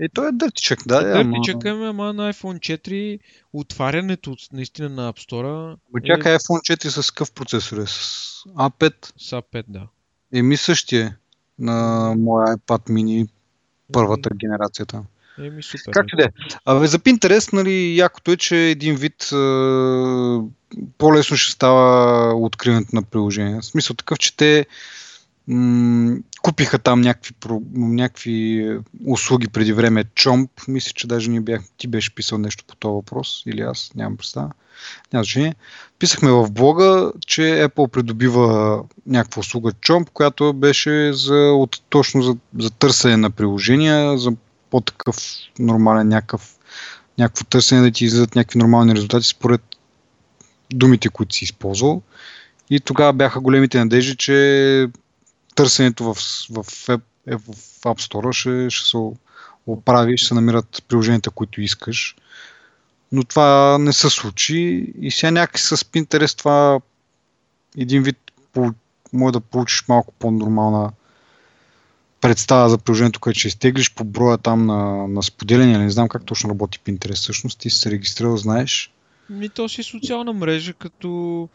и той е дъртичък, да. Дъртичък ама... ама на iPhone 4 отварянето наистина на App Store. Ма чакай, е... iPhone 4 с какъв процесор е? С A5? С A5, да. Еми същия на моя iPad mini първата генерацията. Еми супер. Как да е? За Pinterest, нали, якото е, че един вид е, по-лесно ще става откриването на приложения. В смисъл такъв, че те купиха там някакви, някакви услуги преди време. Чомп, мисля, че даже ни бях, ти беше писал нещо по този въпрос, или аз, нямам представа. Няма значение. Писахме в блога, че Apple придобива някаква услуга Chomp, която беше за, от, точно за, за търсене на приложения, за по-такъв нормален някакъв, някакво търсене да ти излизат някакви нормални резултати според думите, които си използвал. И тогава бяха големите надежди, че търсенето в, в, в, в App Store ще, ще се оправи, ще се намират приложенията, които искаш. Но това не се случи и сега някакси с Pinterest това един вид може да получиш малко по-нормална представа за приложението, което ще изтеглиш по броя там на, на споделяне. Не знам как точно работи Pinterest. Всъщност ти си се регистрирал, знаеш. Ми то си социална мрежа, като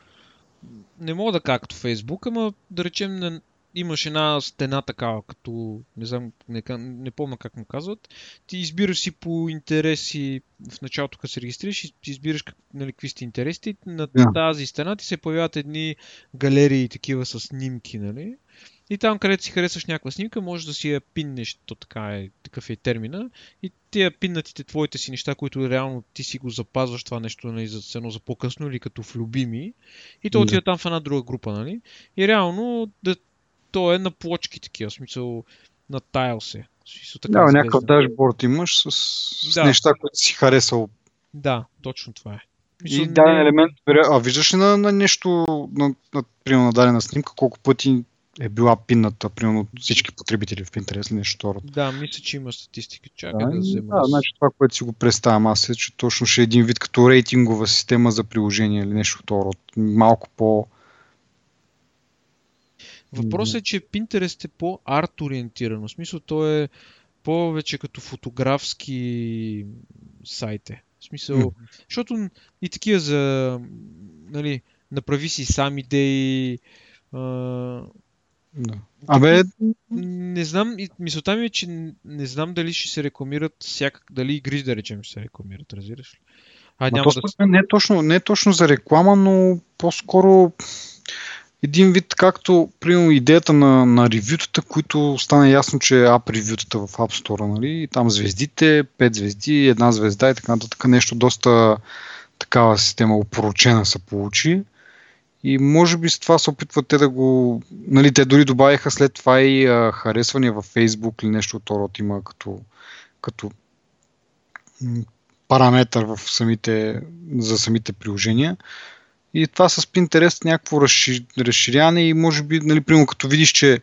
не мога да кажа като Facebook, ама да речем на имаш една стена такава, като, не знам, не, не помня как му казват, ти избираш си по интереси, в началото като се регистрираш, и ти избираш как, нали, какви сте интересите, на yeah. тази стена ти се появяват едни галерии такива с снимки, нали? И там, където си харесваш някаква снимка, можеш да си я пиннеш, то така е, такъв е термина, и тия пиннатите твоите си неща, които реално ти си го запазваш това нещо нали, за едно за по-късно или като в любими, и то отида там в една друга група, нали? И реално да то е на плочки такива, в смисъл на тайл се. Смисъл, така да, някакъв дашборд имаш с, с да. неща, които си харесал. Да, точно това е. Мисъл, и даден не... елемент, а виждаш ли на, на нещо, на, на, примерно на дадена снимка, колко пъти е била пинната, примерно от всички потребители в Pinterest или нещо второ. Да, мисля, че има статистика. Чакай да, да взема. Да, значи това, което си го представям аз е, че точно ще е един вид като рейтингова система за приложение или нещо второ. Малко по Въпросът е, че Pinterest е по-арт ориентирано. В смисъл, то е повече като фотографски сайте. В смисъл, mm. защото и такива за, нали, направи си сам идеи, а, да. Абе... Не знам, мисълта ми е, че не знам дали ще се рекламират всякак, дали игри да речем ще се рекламират, разбираш ли? А, няма да... не, е точно, не е точно за реклама, но по-скоро един вид, както примерно идеята на, на ревютата, които стана ясно, че ап ревютата в App Store, нали? там звездите, 5 звезди, една звезда и така нататък, нещо доста такава система опоручена се получи. И може би с това се опитват те да го... Нали, те дори добавиха след това и а, харесвания във Facebook или нещо от род има като, като параметър в самите, за самите приложения. И това с Pinterest някакво разширяване и може би, нали, примерно като видиш, че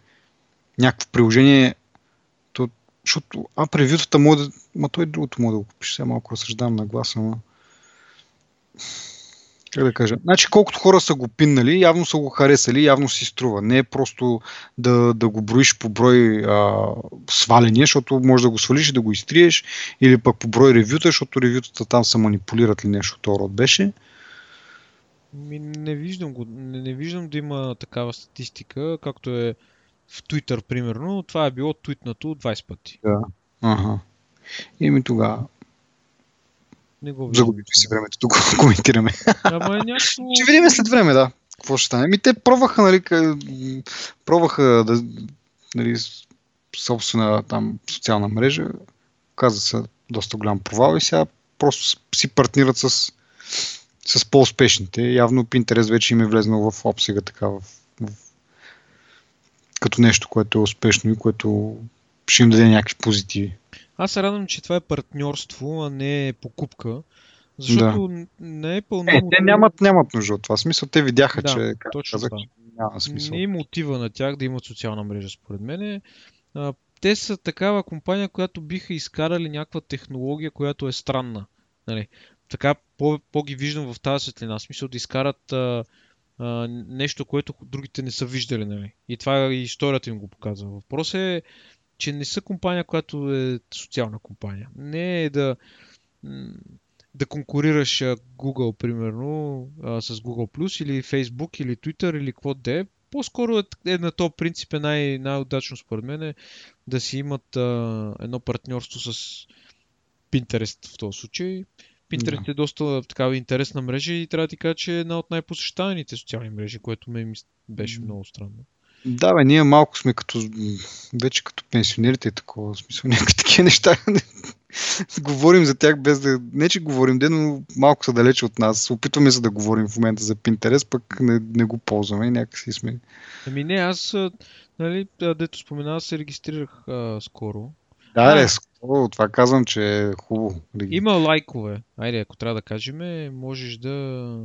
някакво приложение, то, защото, а превютата може да, ма той другото може да го купиш, сега малко разсъждавам на гласа, ама как да кажа? Значи колкото хора са го пиннали, явно са го харесали, явно си струва. Не е просто да, да го броиш по брой а, сваления, защото може да го свалиш и да го изтриеш, или пък по брой ревюта, защото ревютата там са манипулират ли нещо, то род беше. Ми, не виждам го. Не, не виждам да има такава статистика, както е в Twitter, примерно. Това е било твитнато 20 пъти. Да. Ага. И ми тогава. Не го Загубихме си времето, тук коментираме. Ама е някакво... Ще видим след време, да. Какво ще стане? Ми те пробваха, нали, пробваха да, нали, собствена там социална мрежа. Каза се доста голям провал и сега просто си партнират с, с по-успешните. Явно Pinterest вече им е влезнал в обсега така, в, в, като нещо, което е успешно и което ще им даде някакви позитиви. Аз се радвам, че това е партньорство, а не покупка. Защото да. не е пълно. Е, те нямат, нямат нужда от това. Смисъл, те видяха, да, че точно казах, това. няма смисъл. Не е мотива на тях да имат социална мрежа, според мен. те са такава компания, която биха изкарали някаква технология, която е странна. Нали? Така по, по-ги виждам в тази светлина. Смисъл да изкарат а, а, нещо, което другите не са виждали. Нали? И това и историята им го показва. Въпрос е че не са компания, която е социална компания. Не е да, да конкурираш Google, примерно, с Google+, или Facebook, или Twitter, или какво да е. По-скоро е, е на този принцип е най- най-удачно според мен е да си имат а, едно партньорство с Pinterest в този случай. Pinterest да. е доста такава интересна мрежа и трябва да ти кажа, че е една от най-посещаваните социални мрежи, което ме беше много странно. Да, бе, ние малко сме като, вече като пенсионерите и такова, в смисъл някакви такива неща. говорим за тях без да, не че говорим, де, но малко са далече от нас. Опитваме се да говорим в момента за Pinterest, пък не, не го ползваме и някакси сме. Ами не, аз, нали, дето спомена, се регистрирах а, скоро. Да, а, скоро, това казвам, че е хубаво. Има лайкове. Айде, ако трябва да кажем, можеш да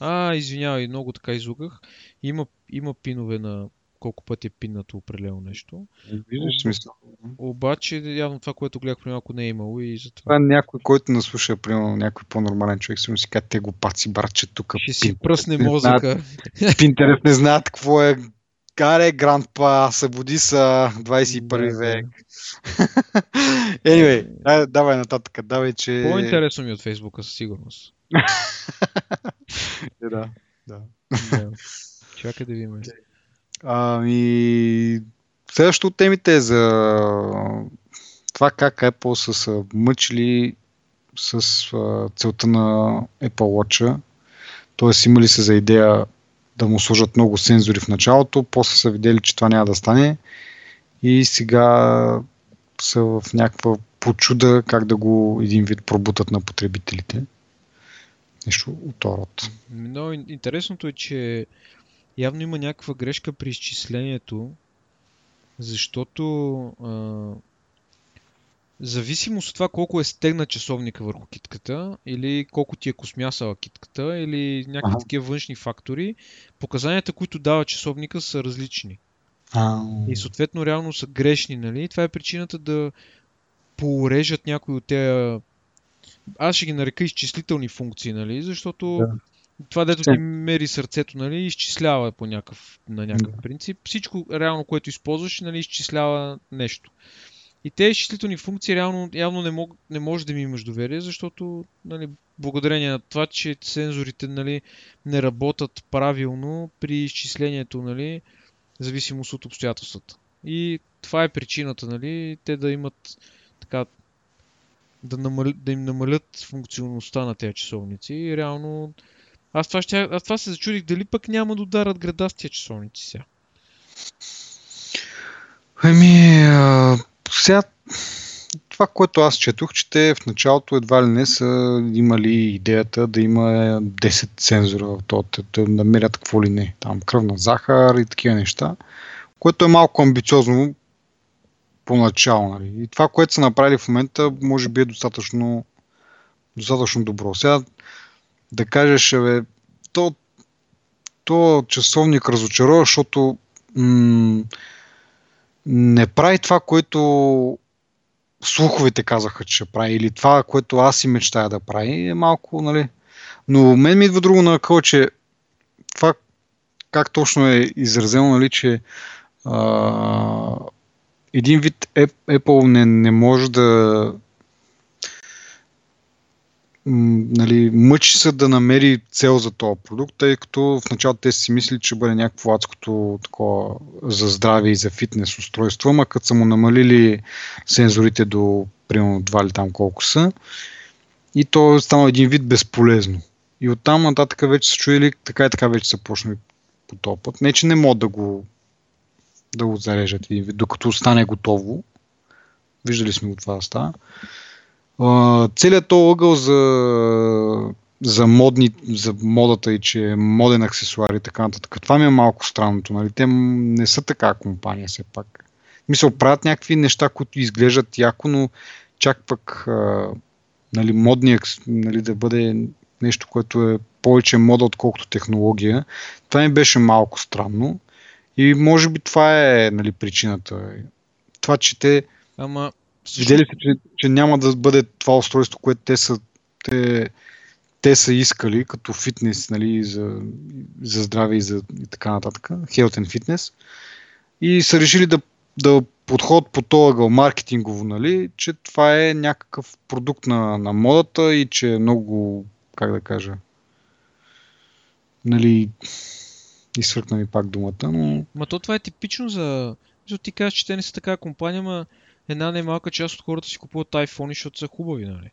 а, извинявай, много така излугах. Има, има пинове на колко пъти е пиннато определено нещо. Виждаш смисъл. Обаче, явно това, което гледах при малко не е имало и затова. Това е някой, който наслуша, примерно, някой по-нормален човек, си му си казва, те го паци, братче, тук. Ще си пръсне мозъка. Пинтерес не знаят какво е Каре, Грандпа, събуди са 21 век. anyway, давай нататък. Давай, че... По-интересно ми от Фейсбука със сигурност. Е, да, да. Чакай да видим. Ами, следващото от темите е за това как Apple са се мъчили с а, целта на Apple Watch. Тоест имали се за идея да му сложат много сензори в началото, после са видели, че това няма да стане и сега са в някаква почуда как да го един вид пробутат на потребителите. Нещо от род. Но интересното е, че явно има някаква грешка при изчислението, защото а, зависимост от това колко е стегна часовника върху китката или колко ти е космясала китката или някакви ага. такива външни фактори, показанията, които дава часовника са различни. А... И съответно реално са грешни, нали? Това е причината да порежат някои от тези аз ще ги нарека изчислителни функции, нали? Защото да. това, дето ти мери сърцето, нали, изчислява по някакъв, на някакъв да. принцип. Всичко реално, което използваш, нали, изчислява нещо. И тези изчислителни функции реално явно не, мог, не може да ми имаш доверие, защото нали, благодарение на това, че сензорите нали, не работят правилно при изчислението, нали, зависимост от обстоятелствата. И това е причината, нали, те да имат така да, намали, да им намалят функционалността на тези часовници. И реално аз това, ще, аз това се зачудих дали пък няма да ударат града с тези часовници сега. Ами, сега това, което аз четох, че те в началото едва ли не са имали идеята да има 10 сензора в този, да намерят какво ли не. Там кръвна захар и такива неща, което е малко амбициозно поначало. Нали. И това, което са направили в момента, може би е достатъчно, достатъчно добро. Сега да кажеш, бе, то, то часовник разочарова, защото м- не прави това, което слуховете казаха, че ще прави, или това, което аз си мечтая да прави, е малко, нали. Но мен ми идва друго на къл, че това как точно е изразено, нали, че а, един вид Apple не, не може да нали, мъчи се да намери цел за този продукт, тъй като в началото те си мисли, че бъде някакво адското такова за здраве и за фитнес устройство, ама като са му намалили сензорите до примерно 2 или там колко са, и то е станало един вид безполезно. И оттам нататък вече са чуили, така и така вече са почнали по този път. Не, че не могат да го, да го зарежат един докато стане готово. Виждали сме го това да става целият този ъгъл за, за, модни, за модата и че е моден аксесуар и така нататък. Това ми е малко странното. Нали? Те не са така компания все пак. Мисля, правят някакви неща, които изглеждат яко, но чак пък а, нали, модни, нали, да бъде нещо, което е повече мода, отколкото технология. Това ми беше малко странно. И може би това е нали, причината. Това, че те Ама Видели се, че, че няма да бъде това устройство, което те са, те, те са искали като фитнес, нали, за, за здраве и, за, и така нататък, health and fitness. И са решили да, да подход по този маркетингово, нали, че това е някакъв продукт на, на модата и че е много, как да кажа, нали, изсвъркна ми пак думата, но... Ма то това е типично за... Ти кажеш, че те не са така компания, ма една немалка част от хората си купуват iPhone, защото са хубави, нали?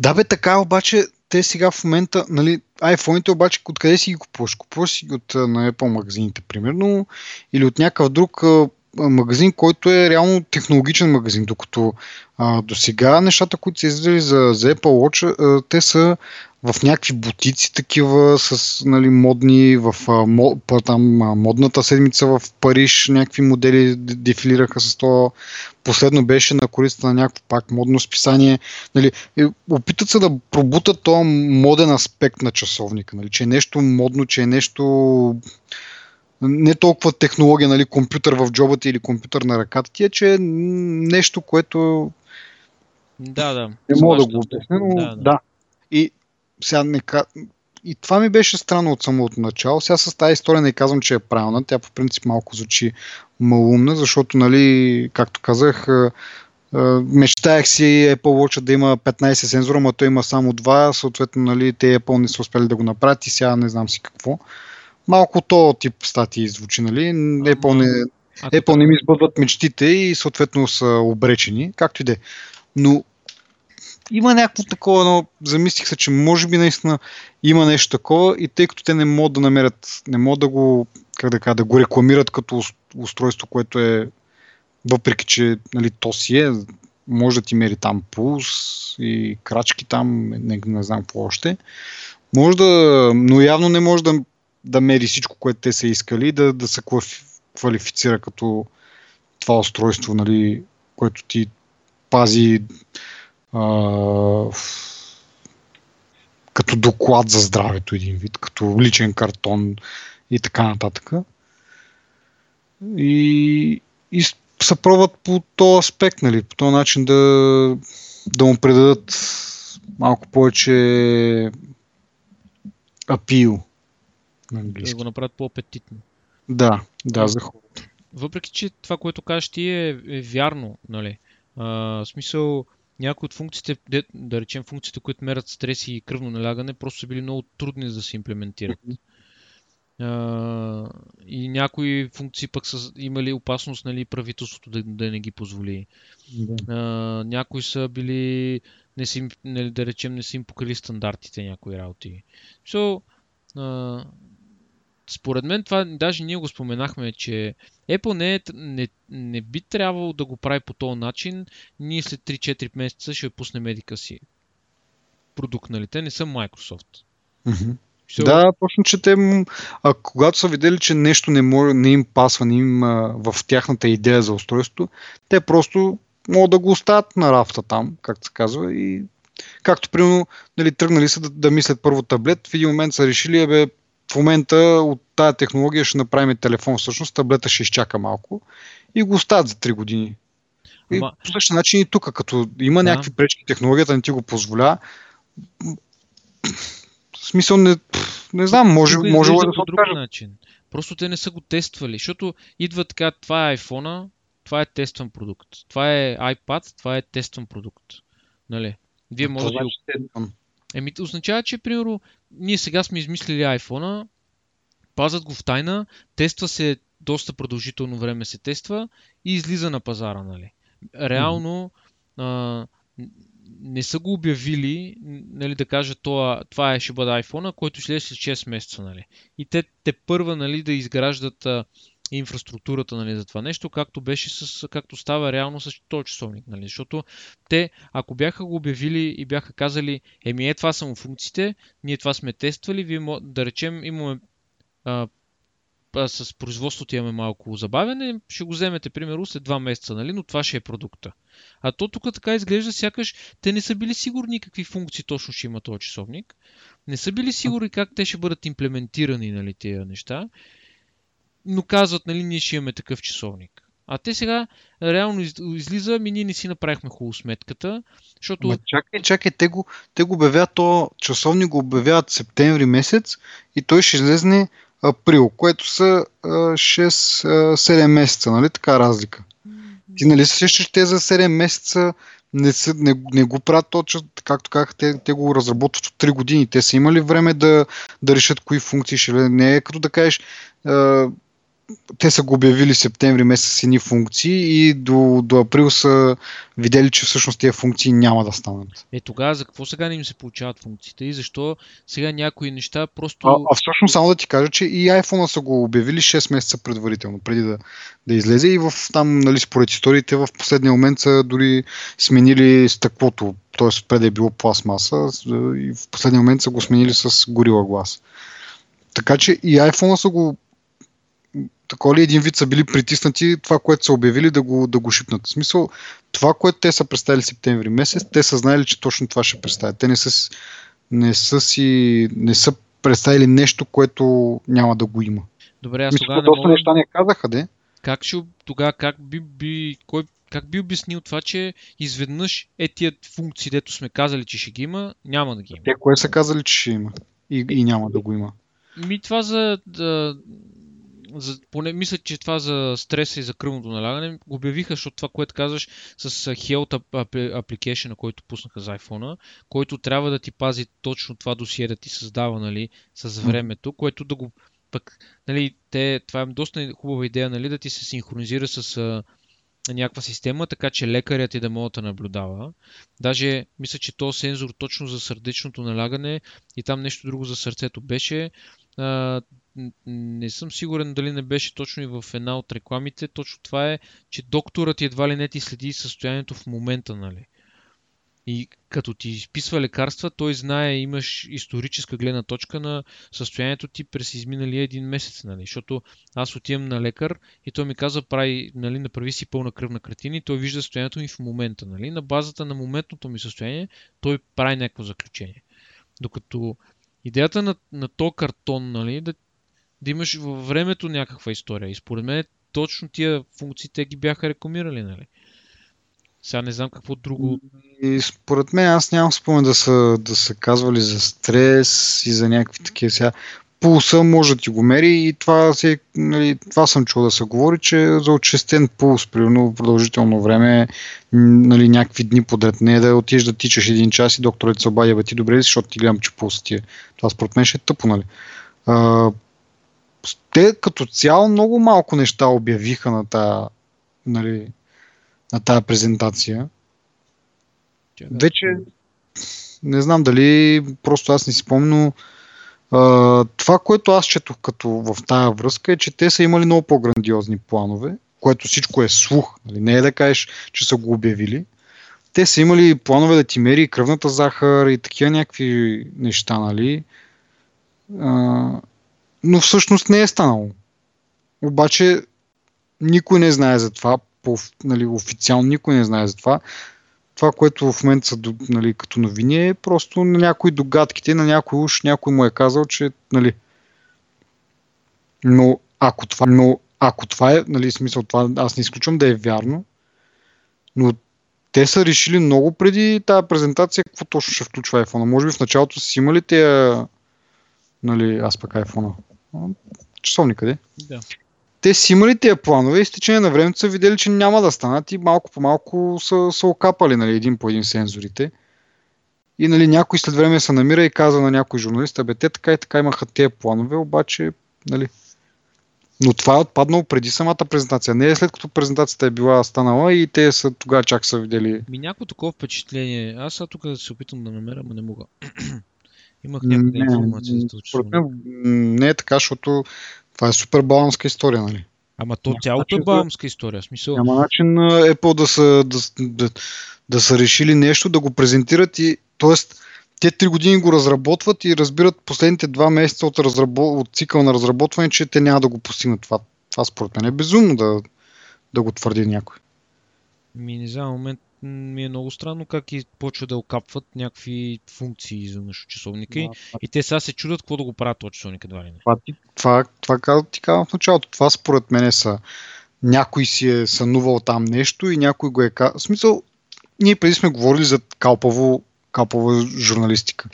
Да бе, така обаче те сега в момента, нали, iPhone-ите обаче откъде си ги купуваш? Купуваш си от на Apple магазините, примерно, или от някакъв друг магазин, който е реално технологичен магазин, докато а, до сега нещата, които са излизали за, за Apple Watch, а, те са в някакви бутици такива с нали, модни, в а, там, а, модната седмица в Париж някакви модели дефилираха с това. Последно беше на корицата на някакво пак модно списание. Нали, опитат се да пробутат този моден аспект на часовника, нали, че е нещо модно, че е нещо не толкова технология, нали, компютър в джобата или компютър на ръката ти, е, че е нещо, което да, да. Не мога да го обясня, но да, да. да. И сега не, и това ми беше странно от самото начало. Сега с тази история не казвам, че е правилна. Тя по принцип малко звучи малумна, защото, нали, както казах, мечтаях си Apple Watch да има 15 сензора, но той има само 2, съответно, нали, те Apple не са успели да го направят и сега не знам си какво. Малко то тип статии звучи, нали? Apple не, Apple не ми избъдват мечтите и съответно са обречени, както и де. Но има някакво такова, но замислих се, че може би наистина има нещо такова и тъй като те не могат да намерят, не могат да го, как да кажа, да го рекламират като устройство, което е, въпреки че нали, то си е, може да ти мери там пулс и крачки там, не, не знам какво още. Може да, но явно не може да, да мери всичко, което те са искали, да, да се квалифицира като това устройство, нали, което ти пази като доклад за здравето един вид, като личен картон и така нататък. И, и се пробват по този аспект, нали, по този начин да, да му предадат малко повече апил на английски. Да го направят по-апетитно. Да, да, за хората. Въпреки, че това, което кажеш ти е, е вярно, нали? А, в смисъл, някои от функциите, да речем функциите, които мерят стрес и кръвно налягане, просто са били много трудни да се имплементират. Uh, и някои функции пък са имали опасност нали, правителството да, да не ги позволи. Да. Uh, някои са били, не си, нали, не, да речем, не са им покрили стандартите някои работи. So, uh, според мен това, даже ние го споменахме, че Apple не, е, не, не би трябвало да го прави по този начин. Ние след 3-4 месеца ще пуснем едика си продукт, нали? Те не са Microsoft. Mm-hmm. So... Да, точно, че те, а, когато са видели, че нещо не, може, не им пасва не им, а, в тяхната идея за устройството, те просто могат да го оставят на рафта там, както се казва, и както примерно нали, тръгнали са да, да мислят първо таблет, в един момент са решили, бе, в момента от тая технология ще направим телефон, всъщност таблета ще изчака малко и го оставят за 3 години. И Ама... по същия начин и тук, като има да. някакви пречки, технологията не ти го позволя, в смисъл не, не знам, може, може да по друг начин. Просто те не са го тествали, защото идва така, това е iPhone, това е тестван продукт. Това е iPad, това е тестван продукт. Нали? Вие може да го... Еми, означава, че, примерно, ние сега сме измислили iPhone, пазят го в тайна, тества се доста продължително време се тества и излиза на пазара, нали? Реално mm-hmm. а, не са го обявили, нали, да кажат това, това е, ще бъде iPhone, който ще след 6 месеца, нали. И те, те първа, нали, да изграждат а, инфраструктурата нали, за това нещо, както беше с, както става реално с този часовник. Нали? Защото те, ако бяха го обявили и бяха казали, еми е това са му функциите, ние това сме тествали, вие да речем имаме а, а, с производството имаме малко забавяне, ще го вземете примерно след 2 месеца, нали? но това ще е продукта. А то тук така изглежда, сякаш те не са били сигурни какви функции точно ще има този часовник. Не са били сигурни как те ще бъдат имплементирани нали, тези неща но казват, нали, ние ще имаме такъв часовник. А те сега реално излиза, ми ние не си направихме хубаво сметката, защото... Ма чакай, чакай, те го, те го обявяват, то часовник го обявяват септември месец и той ще излезне април, което са 6-7 месеца, нали така разлика. Ти нали се сещаш те за 7 месеца не, са, не, не го правят точно, както казах, те, те го разработват от 3 години. Те са имали време да, да решат кои функции ще не е като да кажеш те са го обявили септември месец с едни функции и до, до април са видели, че всъщност тези функции няма да станат. Е, тогава за какво сега не им се получават функциите и защо сега някои неща просто... А, а всъщност само да ти кажа, че и iPhone са го обявили 6 месеца предварително, преди да, да излезе и в там, нали, според историите, в последния момент са дори сменили стъклото, т.е. преди е било пластмаса и в последния момент са го сменили с горила глас. Така че и iPhone са го такова ли един вид са били притиснати това, което са обявили да го, да го шипнат. В смисъл, това, което те са представили септември месец, те са знаели, че точно това ще представят. Те не са, не са си, не са представили нещо, което няма да го има. Добре, аз тогава доста мога... неща не казаха, де. Как ще, тогава как би, би, кой, как би обяснил това, че изведнъж е тия функции, дето сме казали, че ще ги има, няма да ги има? Те кое са казали, че ще има и, и няма да го има? Ми това за, да, за, поне мисля, че това за стреса и за кръвното налягане го обявиха, защото това, което казваш с Health Application, който пуснаха за iPhone, който трябва да ти пази точно това досие да ти създава нали, с времето, което да го пък, нали, те, това е доста хубава идея, нали, да ти се синхронизира с а, някаква система, така че лекарят ти да може да наблюдава. Даже мисля, че този сензор точно за сърдечното налягане и там нещо друго за сърцето беше. А, не съм сигурен дали не беше точно и в една от рекламите. Точно това е, че докторът едва ли не ти следи състоянието в момента, нали? И като ти изписва лекарства, той знае, имаш историческа гледна точка на състоянието ти през изминалия един месец, нали? Защото аз отивам на лекар и той ми казва, прави, нали, направи си пълна кръвна картина и той вижда състоянието ми в момента, нали? На базата на моментното ми състояние, той прави някакво заключение. Докато идеята на, на то картон, нали, да да имаш във времето някаква история. И според мен точно тия функции те ги бяха рекламирали, нали? Сега не знам какво друго. И според мен аз нямам спомен да са, да са казвали за стрес и за някакви такива сега. Пулса може да ти го мери и това, се, нали, това съм чул да се говори, че за отчестен пулс, примерно продължително време, нали, някакви дни подред, не е да отидеш да тичаш един час и докторът се обадя, бе ти добре ли, защото ти гледам, че пулса ти е. Това според мен ще е тъпо, нали. А, те като цяло много малко неща обявиха на тази, нали, на тази презентация. Да. Вече не знам дали просто аз не си спомня, А, това, което аз четох като в тая връзка е, че те са имали много по-грандиозни планове, което всичко е слух. Нали? Не е да кажеш, че са го обявили. Те са имали планове да ти мери кръвната захар и такива някакви неща, нали? А, но всъщност не е станало. Обаче никой не знае за това, по, нали, официално никой не знае за това. Това, което в момента са нали, като новини е просто на някои догадките, на някой уж някой му е казал, че нали, но ако това, но ако това е, нали, смисъл това, аз не изключвам да е вярно, но те са решили много преди тази презентация какво точно ще включва iPhone. Може би в началото си имали те, нали, аз пък iPhone. Часовник къде? Да те си имали тия планове и с течение на времето са видели, че няма да станат и малко по малко са, са окапали нали, един по един сензорите. И нали, някой след време се намира и каза на някой журналист, бе, те така и така имаха тези планове, обаче, нали, но това е отпаднало преди самата презентация. Не е след като презентацията е била станала и те са тогава чак са видели. Ми някакво такова впечатление. Аз сега тук се опитам да намеря, но не мога. Имах някаква информация за това. Не е така, защото това е супер баланска история, нали? Ама то цялото е баланска история. Смисъл... Няма начин Apple да са, да, да, да са решили нещо, да го презентират и Тоест, те три години го разработват и разбират последните два месеца от, разрабо... от цикъл на разработване, че те няма да го постигнат. Това, това според мен е безумно да, да го твърди някой. Ми не знам, момент ми е много странно как и почва да окапват някакви функции за часовника да, и те сега се чудят какво да го правят този часовник едва ли не. Това, това, това, това ти казвам в началото. Това според мен са някой си е сънувал там нещо и някой го е казал. В смисъл, ние преди сме говорили за калпаво, калпава журналистика.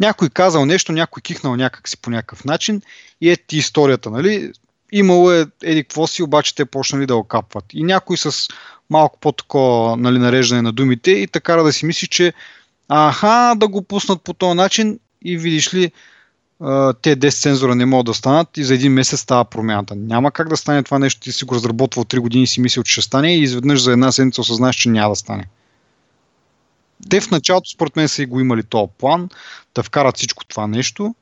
Някой казал нещо, някой кихнал някак си по някакъв начин и е ти историята, нали? Имало е еди какво си, обаче те почнали да окапват. И някой с малко по-такова нали, нареждане на думите и така да си мисли, че аха, да го пуснат по този начин и видиш ли, те 10 сензора не могат да станат и за един месец става промяната. Няма как да стане това нещо, ти си го разработвал 3 години и си мислил, че ще стане и изведнъж за една седмица осъзнаеш, че няма да стане. Те в началото, според мен, са и го имали този план да вкарат всичко това нещо,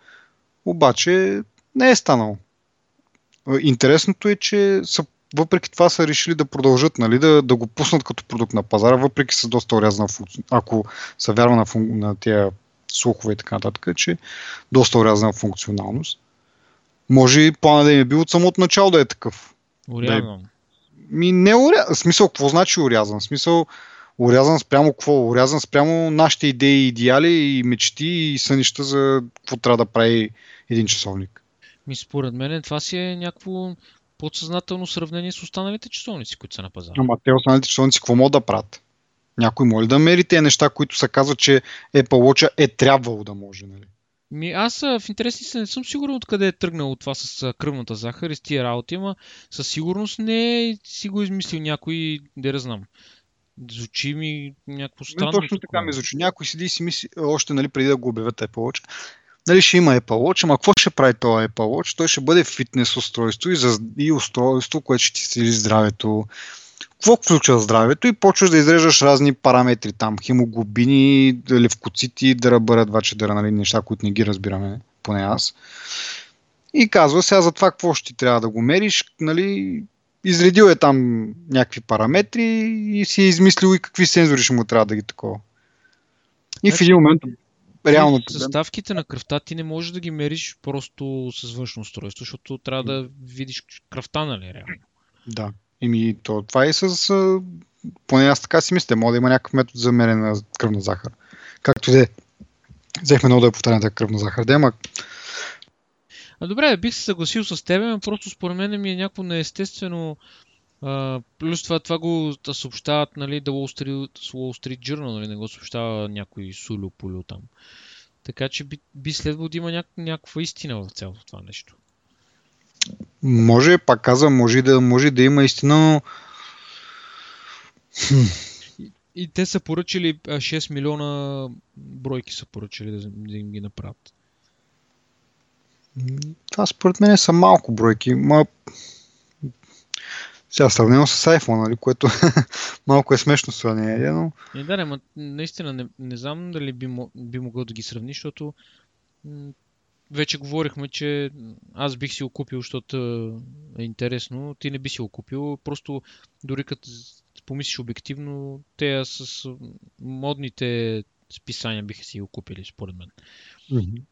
обаче не е станало. Интересното е, че са въпреки това са решили да продължат, нали, да, да го пуснат като продукт на пазара, въпреки с доста урязана функция. Ако са вярва на, фун... на тия слухове и така нататък, че доста урязана функционалност. Може и плана да им е бил от самото начало да е такъв. Урязан. Да е... Ми не урязан. Смисъл, какво значи урязан? Смисъл, урязан спрямо какво? Урязан спрямо нашите идеи, идеали и мечти и сънища за какво трябва да прави един часовник. Ми според мен това си е някакво подсъзнателно сравнение с останалите часовници, които са на пазара. Ама те останалите часовници какво могат да правят? Някой може да мери тези неща, които се казва, че Apple Watch е трябвало да може. Нали? Ми, аз в интересни се не съм сигурен откъде е тръгнало това с кръвната захар и с тия работи, ама със сигурност не е си го измислил някой, да я знам. Звучи ми някакво странно. Не, точно така ми звучи. Някой седи и си мисли, още нали, преди да го обявят Apple Watch, нали, ще има Apple Watch, ама какво ще прави това Apple Watch? Той ще бъде фитнес устройство и, за, и устройство, което ще ти следи здравето. Какво включва здравето? И почваш да изреждаш разни параметри там, хемоглобини, левкоцити, дърбъра, два чедъра, нали, неща, които не ги разбираме, поне аз. И казва сега за това какво ще ти трябва да го мериш, нали, изредил е там някакви параметри и си е измислил и какви сензори ще му трябва да ги такова. И в значи, един момент реално. Съставките на кръвта ти не можеш да ги мериш просто с външно устройство, защото трябва да видиш кръвта, нали, реално. Да. Еми, то, това е с... Поне аз така си мисля, може да има някакъв метод за мерене на кръвна захар. Както де. Взехме много да я повтарям тази кръвна захар. Де, ама... А добре, бих се съгласил с теб, но просто според мен ми е някакво неестествено Плюс това, това го да съобщават, нали, The Wall Street, Wall Street Journal, нали, не го съобщава някой сулю полю там. Така че би, би следвало да има няк, някаква истина в цялото това нещо. Може, пак казвам, може да, може да има истина, но... И, и те са поръчали 6 милиона бройки са поръчали да, да им ги направят. Това според мен са малко бройки. Ма сега сравнено с iPhone, нали, което малко е смешно сравнение, но... Не, да, не, наистина не, не знам дали би, би могъл да ги сравни, защото вече говорихме, че аз бих си го купил, защото е интересно. Ти не би си го купил. Просто дори като помислиш обективно, те с модните списания биха си го купили, според мен. Mm-hmm.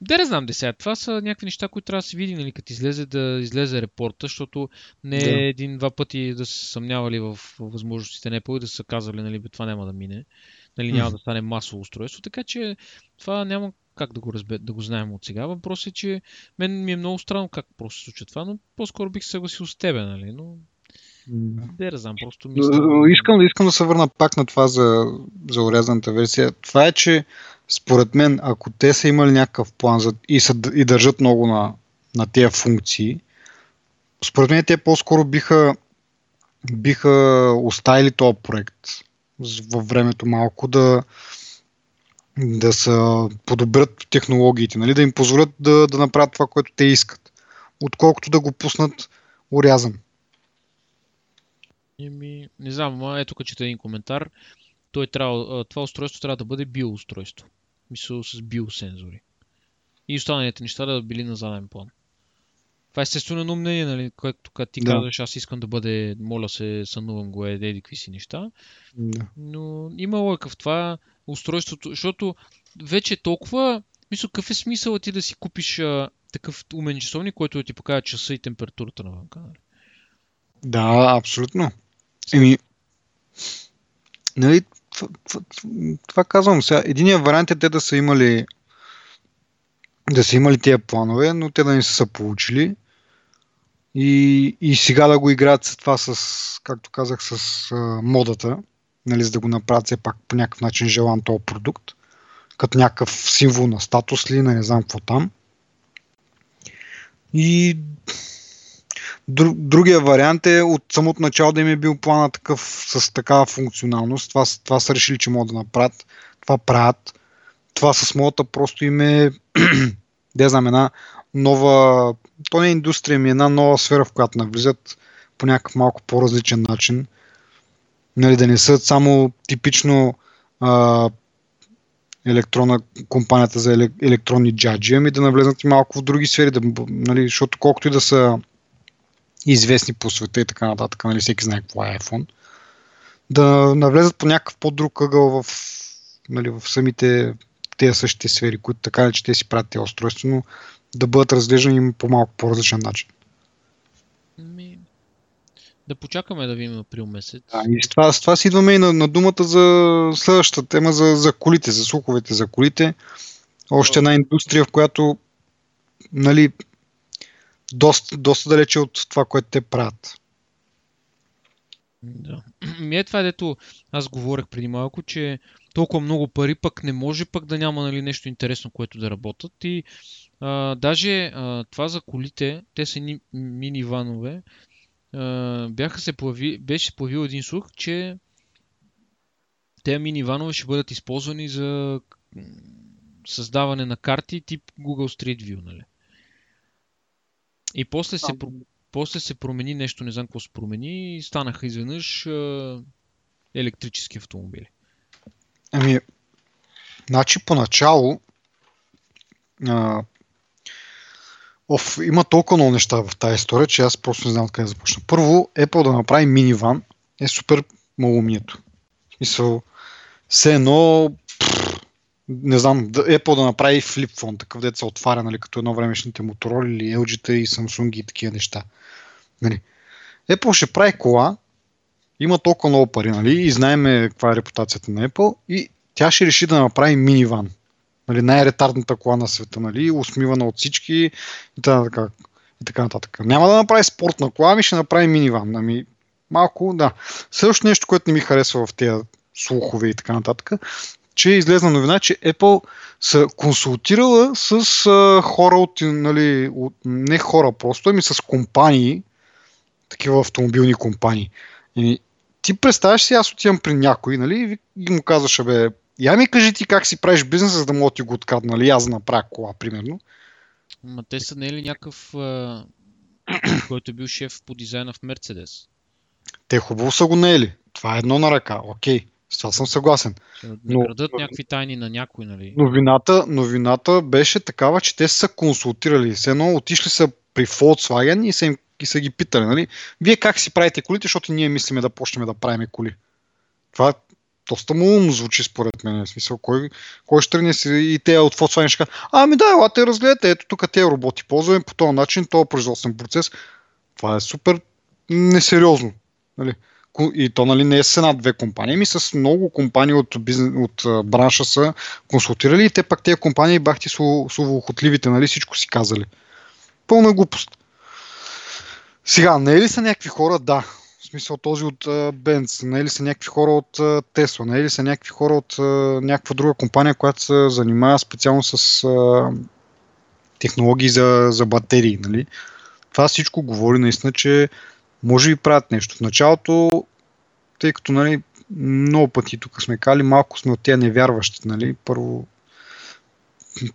Да не знам, де сега. Това са някакви неща, които трябва да се види, нали, като излезе да излезе репорта, защото не е да. един-два пъти да се съмнявали в възможностите на Apple и да са казали, нали, това няма да мине. Нали, няма да стане масово устройство, така че това няма как да го, разбе, да го знаем от сега. Въпросът е, че мен ми е много странно как просто се случва това, но по-скоро бих се съгласил с тебе, нали? Но не знам, просто мисля. Искам, искам да се върна пак на това за, за урязаната версия. Това е, че според мен, ако те са имали някакъв план за, и, са, и държат много на, на тези функции, според мен те по-скоро биха, биха оставили този проект във времето малко да, да са подобрят технологиите, нали? да им позволят да, да направят това, което те искат, отколкото да го пуснат урязан. Еми, не знам, ето като чета един коментар. Той трябва, това устройство трябва да бъде биоустройство. Мисля с биосензори. И останалите неща да били на заден план. Това е естествено мнение, нали, което като ти да. казваш, аз искам да бъде, моля се, сънувам го, е, еди какви си неща. Да. Но има лойка в това устройството, защото вече толкова, мисля, какъв е смисъл ти да си купиш а, такъв умен часовник, който да ти покаже часа и температурата на Нали? Да, абсолютно. Еми, нали, това, казвам сега. Единият вариант е те да са имали да са имали тия планове, но те да не са, са получили. И, и сега да го играят с това, с, както казах, с а, модата, нали, за да го направят все пак по някакъв начин желан този продукт, като някакъв символ на статус ли, не знам какво там. И другия вариант е от самото начало да им е бил плана такъв с такава функционалност. Това, това са решили, че могат да направят. Това правят. Това с моята просто им е да знам, една нова, то не е индустрия, ми е една нова сфера, в която навлизат по някакъв малко по-различен начин. Нали, да не са само типично а, електрона, компанията за електронни джаджи, ами да навлезнат и малко в други сфери, да, нали, защото колкото и да са известни по света и така нататък, нали, всеки знае какво е iPhone, да навлезат по някакъв по-друг ъгъл в, нали, в самите тези същите сфери, които така че те си правят тези устройства, но да бъдат разглеждани по малко по-различен начин. Ми... Да почакаме да видим април месец. Да, и с това, с това си идваме и на, на думата за следващата тема за, за колите, за слуховете за колите. Още една индустрия, в която нали, доста, доста далече от това, което те правят. Да. Ми е това, дето аз говорех преди малко, че толкова много пари пък не може пък да няма нали, нещо интересно, което да работят. И а, даже а, това за колите, те са ни, мини ванове, а, бяха се появи, беше появил един слух, че тези мини ванове ще бъдат използвани за създаване на карти тип Google Street View. Нали? И после се, после се промени нещо, не знам какво се промени и станаха изведнъж електрически автомобили. Ами, значи поначало а, Оф, има толкова много неща в тази история, че аз просто не знам откъде да започна. Първо, Apple да направи миниван е супер малумието. В смисъл, все едно, не знам, Apple да направи флип фон, такъв дет се отваря, нали, като едно времешните Motorola или LG-та и Samsung и такива неща. Нали. Apple ще прави кола, има толкова много пари, нали, и знаеме каква е репутацията на Apple и тя ще реши да направи миниван. Нали, най-ретардната кола на света, нали, усмивана от всички и така, и така нататък. Няма да направи спортна кола, ами ще направи миниван. Ами, малко, да. Следващото нещо, което не ми харесва в тези слухове и така нататък, че е излезна новина, че Apple са консултирала с а, хора от, нали, от, не хора просто, ами с компании, такива автомобилни компании. И ти представяш си, аз отивам при някой, нали, и му казваш, бе, я ми кажи ти как си правиш бизнес, за да мога ти го открадна, нали, аз направя кола, примерно. Ма те са не е ли някакъв, а... който е бил шеф по дизайна в Мерцедес? Те хубаво са го наели. Това е едно на ръка, окей. С това съм съгласен. Ще Но- наградат но- някакви тайни на някой, нали? Новината, новината беше такава, че те са консултирали. Все едно отишли са при Volkswagen и са, им, и са ги питали, нали? Вие как си правите колите, защото ние мислиме да почнем да правим коли. Това доста му умно звучи според мен. В смисъл, кой, кой ще тръгне си и те от Volkswagen ще кажат, ами да, елате разгледате, ето тук тези роботи ползваме по този начин, този производствен процес. Това е супер несериозно. Нали? И то нали, не е с една-две компании, ми с много компании от, бизнес, от а, бранша са консултирали и те пак тези компании бахти словоохотливите, нали, всичко си казали. Пълна глупост. Сега, не е ли са някакви хора? Да. В смисъл този от Benz, не е ли са някакви хора от Tesla, не е ли са някакви хора от някаква друга компания, която се занимава специално с uh, технологии за, за батерии. Нали? Това всичко говори наистина, че може би правят нещо. В началото, тъй като нали, много пъти тук сме кали, малко сме от тези невярващи. Нали? Първо,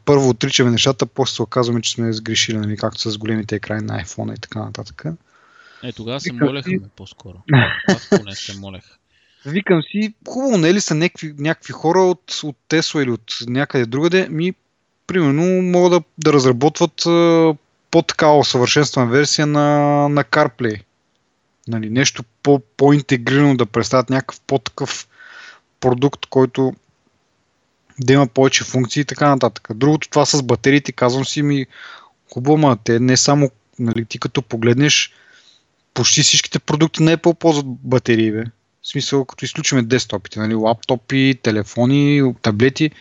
първо отричаме нещата, после се оказваме, че сме сгрешили, нали? както с големите екрани на iPhone и така нататък. Е, тогава се Викам молеха си- по-скоро. Аз поне се молех. Викам си, хубаво, не ли са някакви, някакви хора от, от Tesla или от някъде другаде, ми, примерно, могат да, да разработват а, по-такава усъвършенствана версия на, на CarPlay. Нали, нещо по, по-интегрирано да представят някакъв по-такъв продукт, който да има повече функции и така нататък. Другото това с батериите, казвам си ми, хубаво, ма те не само, нали, ти като погледнеш, почти всичките продукти на Apple ползват батерии, бе. В смисъл, като изключиме десктопите, нали, лаптопи, телефони, таблети,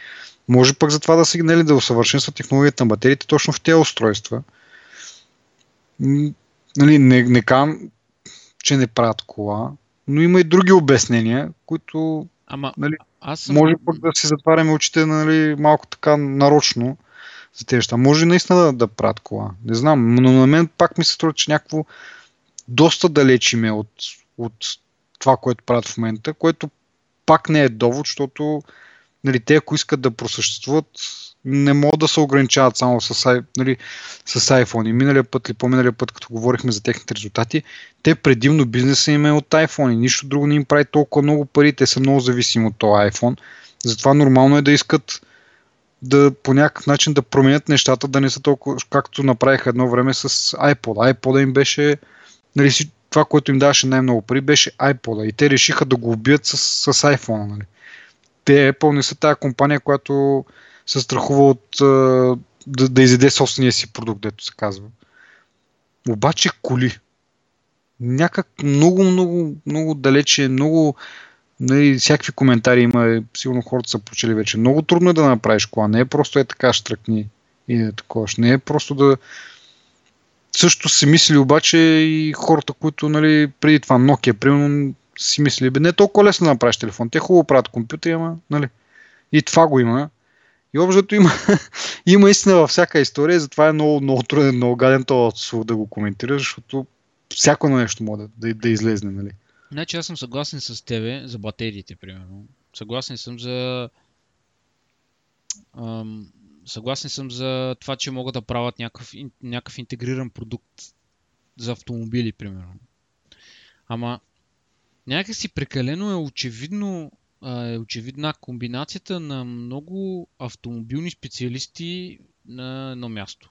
може пък за това да се нали, да усъвършенства технологията на батериите точно в тези устройства. Нали, не, не казвам, че не правят кола, но има и други обяснения, които Ама, Нали, аз съм... може пък да си затваряме очите нали, малко така нарочно за тези неща. Може наистина да, да правят кола. Не знам, но на мен пак ми се струва, че някакво доста далеч им е от, от това, което правят в момента, което пак не е довод, защото нали, те, ако искат да просъществуват, не могат да се ограничават само с, нали, с iPhone. И миналия път или по-миналия път, като говорихме за техните резултати, те предимно бизнеса им е от iPhone и нищо друго не им прави толкова много пари, те са много зависими от този iPhone. Затова нормално е да искат да по някакъв начин да променят нещата, да не са толкова, както направиха едно време с iPod. iPod им беше, нали, това, което им даваше най-много пари, беше iPod. И те решиха да го убият с, с iPhone. Нали. Те Apple не са тази компания, която се страхува от да, да изяде собствения си продукт, дето се казва. Обаче коли. Някак много, много, много далече, много нали, всякакви коментари има, сигурно хората са прочели вече. Много трудно е да направиш кола. Не е просто е така штръкни и да такова. Не е просто да... Също си мисли обаче и хората, които нали, преди това Nokia, примерно, си мисли, бе, не е толкова лесно да направиш телефон. Те хубаво правят компютри, ама, нали. И това го има. И общото има, има истина във всяка история, затова е много, много труден, много гаден този да го коментираш, защото всяко едно нещо може да, да, да излезне, нали. Значи аз съм съгласен с тебе за батериите, примерно. Съгласен съм за... Ам, съгласен съм за това, че могат да правят някакъв, някакъв интегриран продукт за автомобили, примерно. Ама някакси прекалено е очевидно е очевидна комбинацията на много автомобилни специалисти на едно място.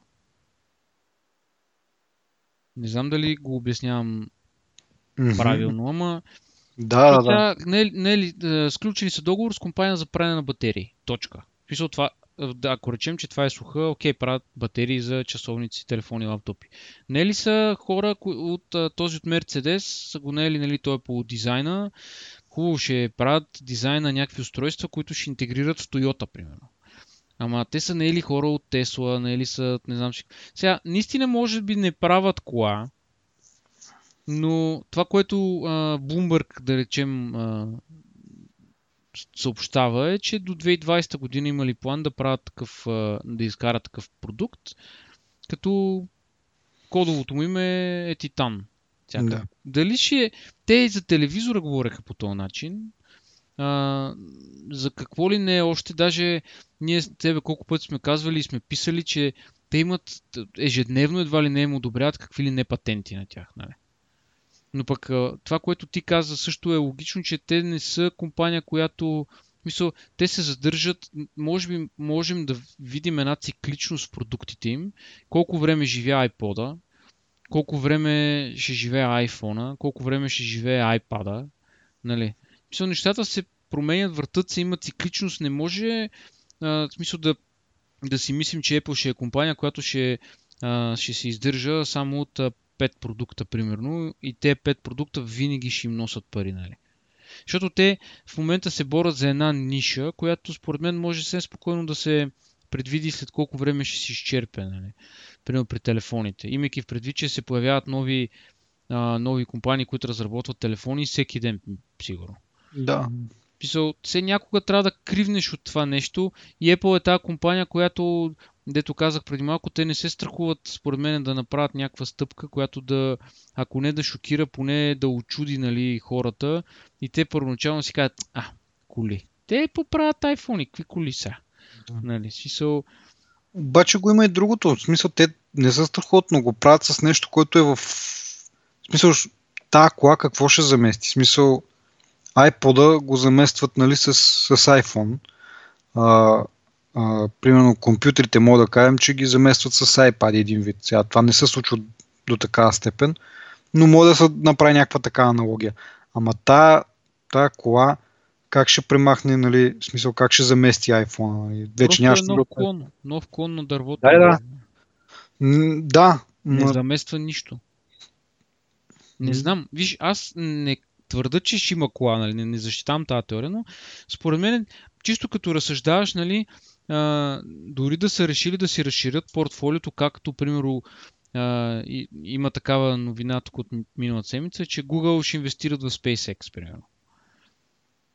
Не знам дали го обяснявам Мгм. правилно, ама Да, да, да. Не, е- не, е ли, е, сключили са договор с компания за правене на батерии. Точка. Смисъл това, е, да, ако речем, че това е суха, окей, правят батерии за часовници, телефони, лаптопи. Не ли са хора от този от Mercedes, са го не е ли, нали, той е по дизайна, хубаво ще правят дизайн на някакви устройства, които ще интегрират в Toyota, примерно. Ама те са не е ли хора от Tesla, не е ли са, не знам си. Сега, наистина може би не правят кола, но това, което а, Bloomberg, да речем, а, съобщава е, че до 2020 година имали план да правят такъв, а, да изкарат такъв продукт, като кодовото му име е Титан. Всяка. Да. Дали ще... е- Те и за телевизора говореха по този начин. А, за какво ли не още, даже ние с тебе колко пъти сме казвали и сме писали, че те имат ежедневно едва ли не им одобряват какви ли не патенти на тях. Нали? Но пък това, което ти каза също е логично, че те не са компания, която Мисъл, те се задържат, може би можем да видим една цикличност в продуктите им, колко време живее iPod, колко време ще живее iPhone, колко време ще живее iPad. Нали? Мисъл, нещата се променят, въртат се, има цикличност, не може а, в смисъл да, да си мислим, че Apple ще е компания, която ще, а, ще се издържа само от а, 5 продукта, примерно, и те 5 продукта винаги ще им носят пари. Нали? Защото те в момента се борят за една ниша, която според мен може съвсем спокойно да се предвиди след колко време ще си изчерпе. Нали? Примерно при телефоните. Имайки в предвид, че се появяват нови, а, нови компании, които разработват телефони всеки ден, сигурно. Да. Писал, все някога трябва да кривнеш от това нещо и Apple е тази компания, която, дето казах преди малко, те не се страхуват, според мен, да направят някаква стъпка, която да, ако не да шокира, поне да очуди нали, хората и те първоначално си казват, а, коли. Те поправят iPhone, какви коли са? Нали, смисъл... Обаче го има и другото. В смисъл, те не се страхуват, но го правят с нещо, което е в... В смисъл, тази кола какво ще замести? В смисъл, iPod го заместват нали, с, с iPhone. А, а, примерно компютрите, мога да кажем, че ги заместват с iPad един вид. Сега, това не се случва до такава степен, но може да се направи някаква такава аналогия. Ама тая, тая кола, как ще премахне, нали, в смисъл как ще замести iPhone? Нали? Вече нямаш е нов клон, нов клон на дървото. Да, да. да. Не замества нищо. Не знам. Виж, аз не твърда, че ще има кола, нали, не, не защитавам тази теория, но според мен, чисто като разсъждаваш, нали, а, дори да са решили да си разширят портфолиото, както, примерно, а, и, има такава новина тук от миналата седмица, че Google ще инвестират в SpaceX, примерно.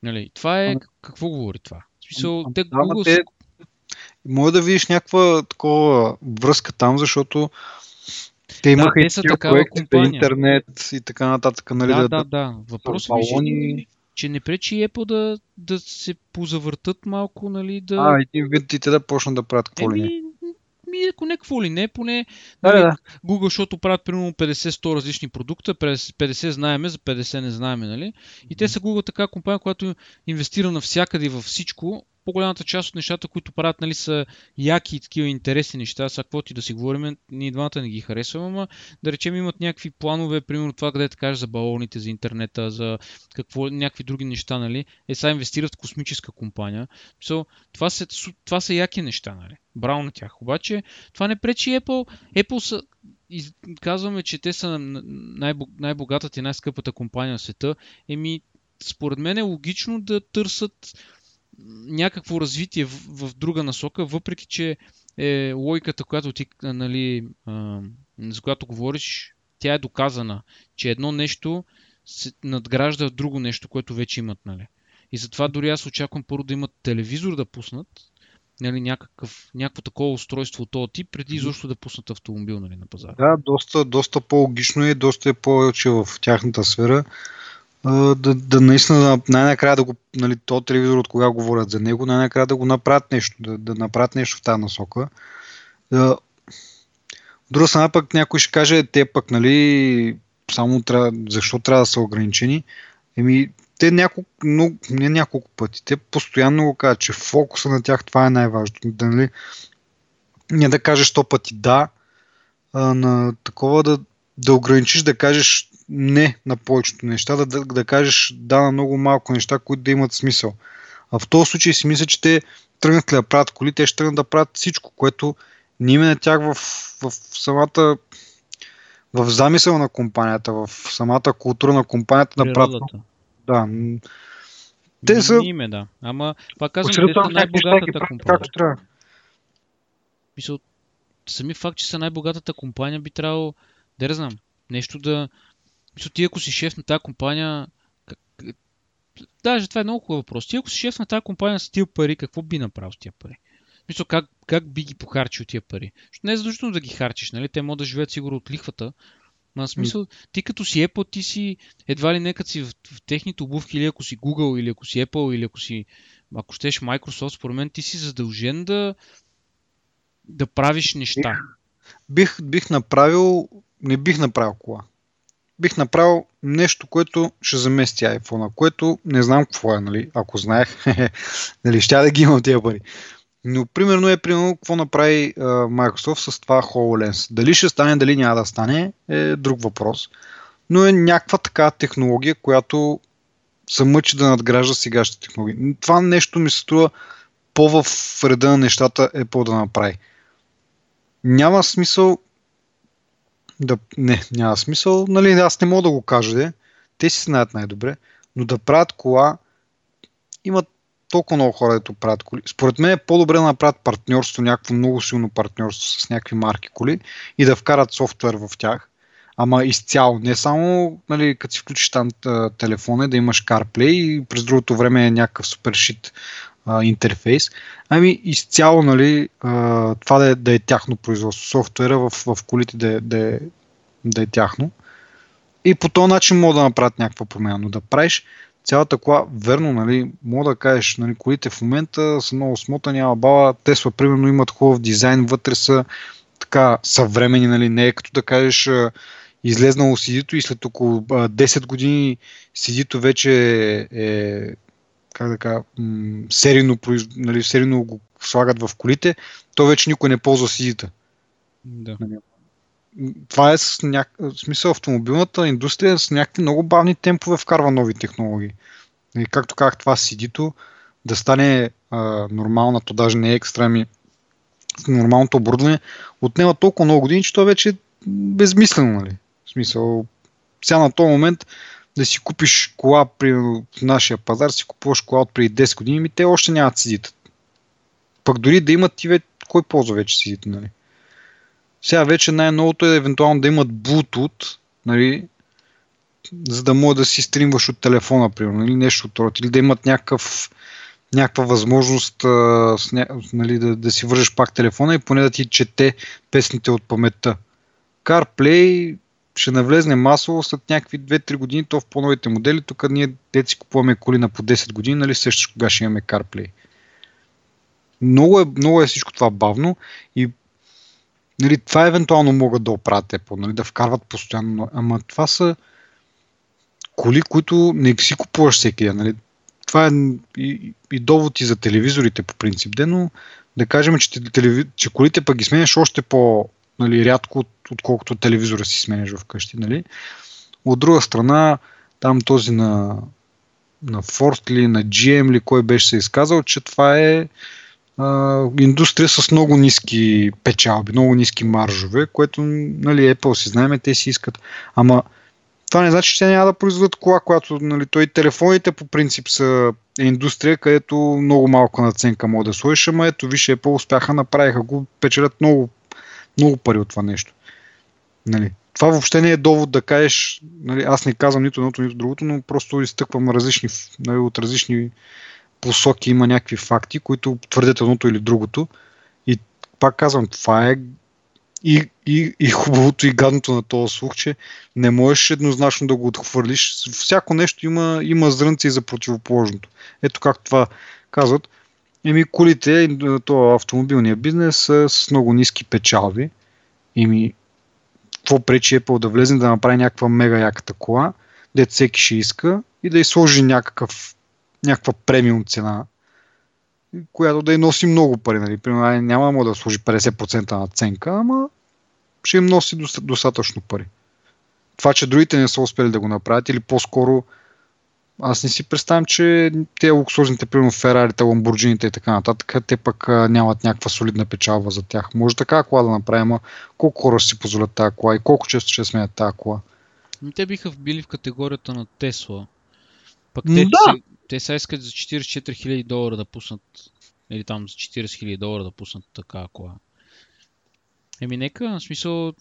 Нали, това е... Какво говори това? В смисъл, те Google... Те, може да видиш някаква такова връзка там, защото те имаха да, и са такава компания. интернет и така нататък. Нали, да, да, да. Въпросът ми е, че не пречи Apple да, да се позавъртат малко, нали, да... А, един вид и те да почнат да правят какво не. Ми, ако не какво ли не, поне да, нали, да. Google, защото правят примерно 50-100 различни продукта, 50 знаеме, за 50 не знаеме, нали? И те са Google така компания, която инвестира навсякъде и във всичко, по-голямата част от нещата, които правят, нали, са яки и такива интересни неща. Са какво ти да си говорим, ние двамата не ги харесваме, ама да речем имат някакви планове, примерно това, където кажеш за балоните, за интернета, за какво, някакви други неща, нали. Е, сега инвестират в космическа компания. So, това, са, това са яки неща, нали. Браво на тях. Обаче, това не пречи Apple. Apple са, и казваме, че те са най-богатата и най-скъпата компания на света, еми, според мен е логично да търсят някакво развитие в, в друга насока, въпреки че е логиката, която ти, нали, а, за която говориш, тя е доказана, че едно нещо се надгражда друго нещо, което вече имат. Нали. И затова дори аз очаквам първо да имат телевизор да пуснат, нали, някакъв, някакво такова устройство от този тип, преди изобщо да пуснат автомобил нали, на пазара. Да, доста, доста по-логично е, доста е повече в тяхната сфера да, да наистина най-накрая да го, нали, то телевизор от кога говорят за него, най-накрая да го направят нещо, да, да направят нещо в тази насока. Друга страна пък някой ще каже, те пък, нали, само трябва, защо трябва да са ограничени? Еми, те няколко, но, не няколко пъти, те постоянно го казват, че фокуса на тях това е най-важното. Да, нали, не да кажеш 100 пъти да, а на такова да, да ограничиш, да кажеш не на повечето неща, да, да, да кажеш да на много малко неща, които да имат смисъл. А в този случай си мисля, че те тръгнат ли да правят коли, те ще тръгнат да правят всичко, което не има на тях в, в самата в замисъл на компанията, в самата култура на компанията да правят. Да. Те са... Име, да. Ама, пак казвам, те са най-богатата компания. Мисъл, сами факт, че са най-богатата компания би трябвало, да не знам, нещо да, мисля, ти ако си шеф на тази компания, даже това е много хубав въпрос. Ти ако си шеф на тази компания с тия пари, какво би направил с тия пари? Мисля, как, как би ги похарчил тия пари? Защото не е задължително да ги харчиш, нали? Те могат да живеят сигурно от лихвата. Ма смисъл, ти като си Apple, ти си едва ли нека си в, в техните обувки, или ако си Google, или ако си Apple, или ако си, ако щеш Microsoft, според мен ти си задължен да, да правиш неща. Бих, бих направил, не бих направил кола. Бих направил нещо, което ще замести iPhone, което не знам какво е, нали, ако знаех, нали, ще да ги имам тия пари. Но примерно е примерно какво направи uh, Microsoft с това HoloLens. Дали ще стане, дали няма да стане е друг въпрос. Но е някаква така технология, която се мъчи да надгражда сегашните технологии. Това нещо ми се струва по в реда на нещата е по да направи. Няма смисъл да... Не, няма смисъл. Нали, аз не мога да го кажа, де. те си знаят най-добре, но да правят кола имат толкова много хора, дето правят коли. Според мен е по-добре да направят партньорство, някакво много силно партньорство с някакви марки коли и да вкарат софтуер в тях. Ама изцяло, не само нали, като си включиш там телефона да имаш CarPlay и през другото време е някакъв супер шит а, интерфейс, ами изцяло нали, а, това да е, да е тяхно производство, софтуера в, в колите да е, да, е, да е тяхно. И по този начин мога да направят някаква промяна, но да правиш цялата кола, верно, нали, мога да кажеш, нали, колите в момента са много смотани, ама баба, Тесла, примерно, имат хубав дизайн, вътре са така съвремени, нали, не е като да кажеш излезнало сидито и след около 10 години сидито вече е, как да кажа, серийно, нали, серийно го слагат в колите, то вече никой не ползва сидита. Да. Нали, това е с няк... смисъл автомобилната индустрия с някакви много бавни темпове вкарва нови технологии. И както казах, това сидито да стане а, нормална, то даже не е екстра, ми нормалното оборудване, отнема толкова много години, че то вече е безмислено, нали? В смисъл, сега на този момент да си купиш кола при в нашия пазар, си купуваш кола от преди 10 години, ми те още нямат сидита. Пък дори да имат ти, кой ползва вече сидита, нали? Сега вече най-новото е евентуално да имат Bluetooth, нали, за да може да си стримваш от телефона, примерно, или нещо от род, или да имат някакъв, някаква възможност а, с, ня... нали, да, да си вържеш пак телефона и поне да ти чете песните от паметта. CarPlay ще навлезне масово след някакви 2-3 години, то в по-новите модели. Тук ние те си купуваме коли на по 10 години, нали също кога ще имаме CarPlay. Много е, много е всичко това бавно и нали, това евентуално могат да оправят Apple, нали, да вкарват постоянно, ама това са коли, които не си купуваш всеки ден. Нали. Това е и, и довод и за телевизорите по принцип, де, но да кажем, че, телеви... че колите пък ги сменяш още по нали, рядко, отколкото телевизора си сменяш вкъщи. Нали. От друга страна, там този на, на Ford или на GM ли, кой беше се изказал, че това е а, индустрия с много ниски печалби, много ниски маржове, което нали, Apple си знаеме, те си искат. Ама това не значи, че те няма да произведат кола, която нали, той телефоните по принцип са индустрия, където много малко наценка може да сложиш, ама ето виж Apple успяха, направиха го, печелят много, много пари от това нещо. Нали. Това въобще не е довод да кажеш, нали, аз не казвам нито едното, нито другото, но просто изтъквам различни, нали, от различни посоки има някакви факти, които твърдят едното или другото. И пак казвам, това е и, и, и хубавото и гадното на този слух, че не можеш еднозначно да го отхвърлиш. Всяко нещо има, има зрънци за противоположното. Ето как това казват. Еми, колите, това автомобилния бизнес с много ниски печалби. Еми, какво пречи Apple да влезе да направи някаква мега яката кола, дет всеки ще иска и да изложи някакъв някаква премиум цена, която да й носи много пари. Нали. Примерно, няма да сложи 50% на ценка, ама ще им носи достатъчно пари. Това, че другите не са успели да го направят или по-скоро аз не си представям, че те луксозните, примерно Ферарите, Ламбурджините и така нататък, те пък нямат някаква солидна печалба за тях. Може така кола да направим, а колко хора си позволят тази кола и колко често ще сменят тази кола? Ами те биха били в категорията на Тесла. Пък те, да. си, те сега искат за 44 000 долара да пуснат, или там за 40 000 долара да пуснат така кола. Еми нека, в смисъл,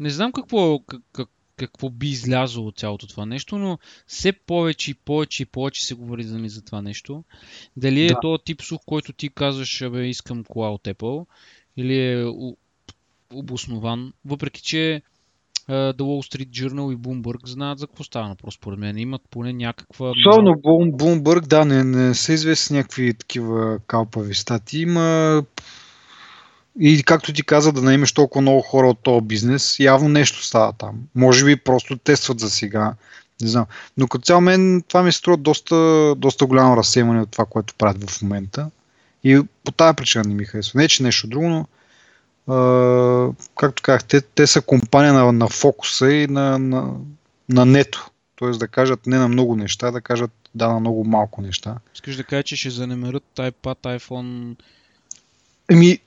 не знам какво, как, какво би излязло от цялото това нещо, но все повече и повече и повече се говори за, за това нещо. Дали е да. този тип слух, който ти казваш, бе, искам кола от Apple, или е обоснован, въпреки че The Wall Street Journal и Bloomberg знаят за какво става въпрос, според мен. Имат поне някаква... Особено Bloomberg, да, не, не са известни някакви такива калпави статии. Има и както ти каза, да наемеш толкова много хора от този бизнес, явно нещо става там. Може би просто тестват за сега. Не знам. Но като цяло мен това ми струва доста, доста голямо разсейване от това, което правят в момента. И по тази причина не ми харесва. Не, че нещо друго, но а, както казах, те, те са компания на, на фокуса и на, на, на нето. Тоест да кажат не на много неща, да кажат да на много малко неща. Искаш да кажа, че ще занемерят iPad, iPhone? Еми,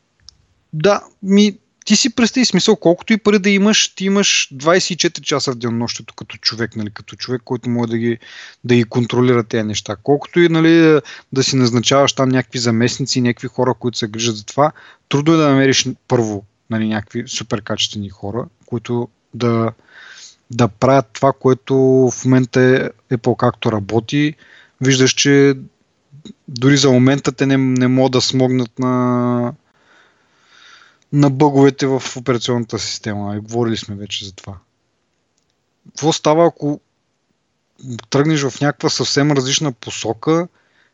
да, ми, ти си представи смисъл, колкото и пари да имаш, ти имаш 24 часа в денонощието като човек, нали, като човек, който може да ги, да ги контролира тези неща. Колкото и нали, да си назначаваш там някакви заместници, някакви хора, които се грижат за това, трудно е да намериш първо нали, някакви супер хора, които да, да правят това, което в момента е Apple както работи. Виждаш, че дори за момента те не, не могат да смогнат на, на бъговете в операционната система. И говорили сме вече за това. Какво става, ако тръгнеш в някаква съвсем различна посока,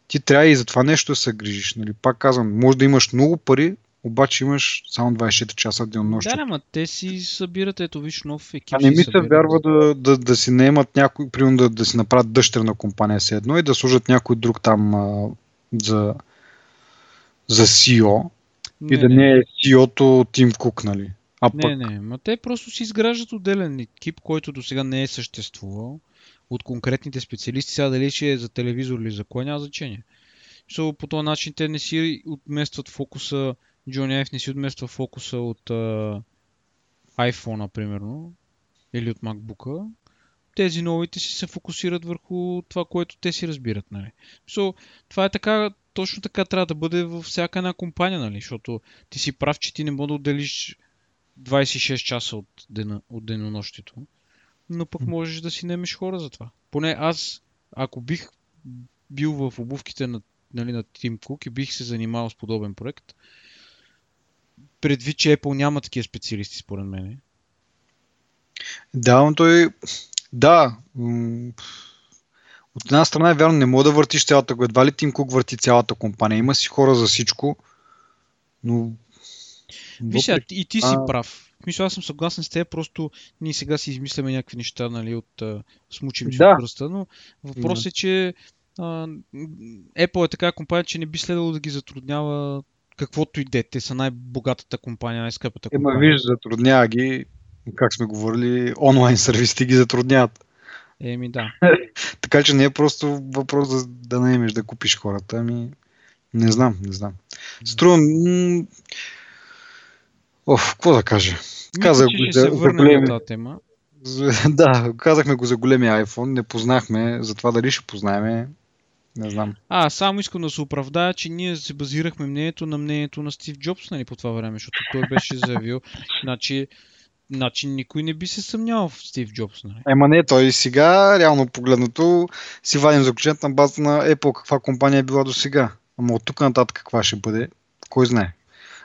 ти трябва и за това нещо да се грижиш. Нали? Пак казвам, може да имаш много пари, обаче имаш само 24 часа денонощие. Да, ама те си събират, ето виж нов екип. А не ми се вярва да, да, да си наемат някой, примерно да, да си направят дъщерна компания си едно и да служат някой друг там а, за, за CEO не, и да не, не е CEO-то Тим Кук, нали? А не, пък... не, ма те просто си изграждат отделен екип, който до сега не е съществувал от конкретните специалисти. Сега дали ще е за телевизор или за кой, няма значение. So, по този начин те не си отместват фокуса Джони Айв не си отмества фокуса от а, iPhone, например, или от MacBook. Тези новите си се фокусират върху това, което те си разбират. Нали. So, това е така, точно така трябва да бъде във всяка една компания, нали, защото ти си прав, че ти не мога да отделиш 26 часа от, дена, от денонощието, но пък можеш да си немеш хора за това. Поне аз, ако бих бил в обувките на, нали, на Тим Кук и бих се занимавал с подобен проект, предвид, че Apple няма такива специалисти, според мен. Да, но той... Да. От една страна е вярно, не мога да въртиш цялата... Едва ли Тим Кук върти цялата компания? Има си хора за всичко, но... Виж, и ти си а... прав. Мисля, аз съм съгласен с теб, просто ние сега си измисляме някакви неща, нали, от смучим си да. пръста, но въпрос да. е, че uh, Apple е така компания, че не би следвало да ги затруднява каквото и де. Те са най-богатата компания, най-скъпата компания. Ема виж, затруднява ги, как сме говорили, онлайн сервисите ги затрудняват. Еми да. така че не е просто въпрос да, да наемеш да купиш хората, ами не знам, не знам. Струва... М- Оф, какво да кажа? Казах го за, за големи... тази тема. да, казахме го за големия iPhone, не познахме, за това дали ще познаеме, не знам. А, само искам да се оправдая, че ние се базирахме мнението на мнението на Стив Джобс нали, по това време, защото той беше заявил, значи, значи никой не би се съмнявал в Стив Джобс. Нали? Ема не, той сега, реално погледнато, си вадим заключението на базата на Apple, каква компания е била до сега. Ама от тук нататък каква ще бъде, кой знае.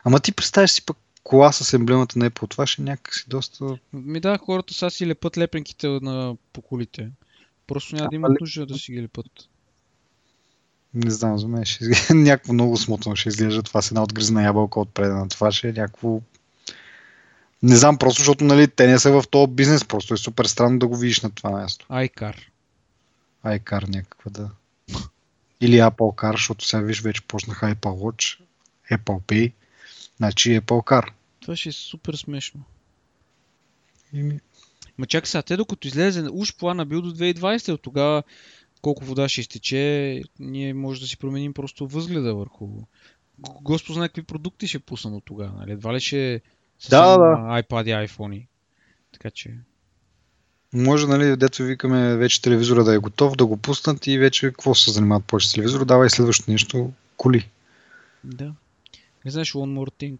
Ама ти представяш си пък кола с емблемата на Apple, това ще е някакси доста... Ми да, хората са си лепат лепенките на по колите. Просто няма да имат нужда да си ги лепат. Не знам, за мен ще някакво много смутно ще изглежда това с една отгризна ябълка отпред на това ще е някакво не знам, просто защото нали, те не са в този бизнес, просто е супер странно да го видиш на това място. iCar. iCar някаква, да. Или Apple Car, защото сега виж вече почнаха Apple Watch, Apple Pay, значи Apple Car. Това ще е супер смешно. Ими... Ма чакай сега, те докато излезе, уж плана бил до 2020, от тогава колко вода ще изтече, ние може да си променим просто възгледа върху... Господ знае какви продукти ще пуснат от тогава, нали? Едва ли ще да, да. iPad и iPhone. Така че... Може, нали, дето викаме вече телевизора да е готов, да го пуснат и вече какво се занимават повече с телевизора, давай следващото нещо, коли. Да. Не знаеш One More Thing?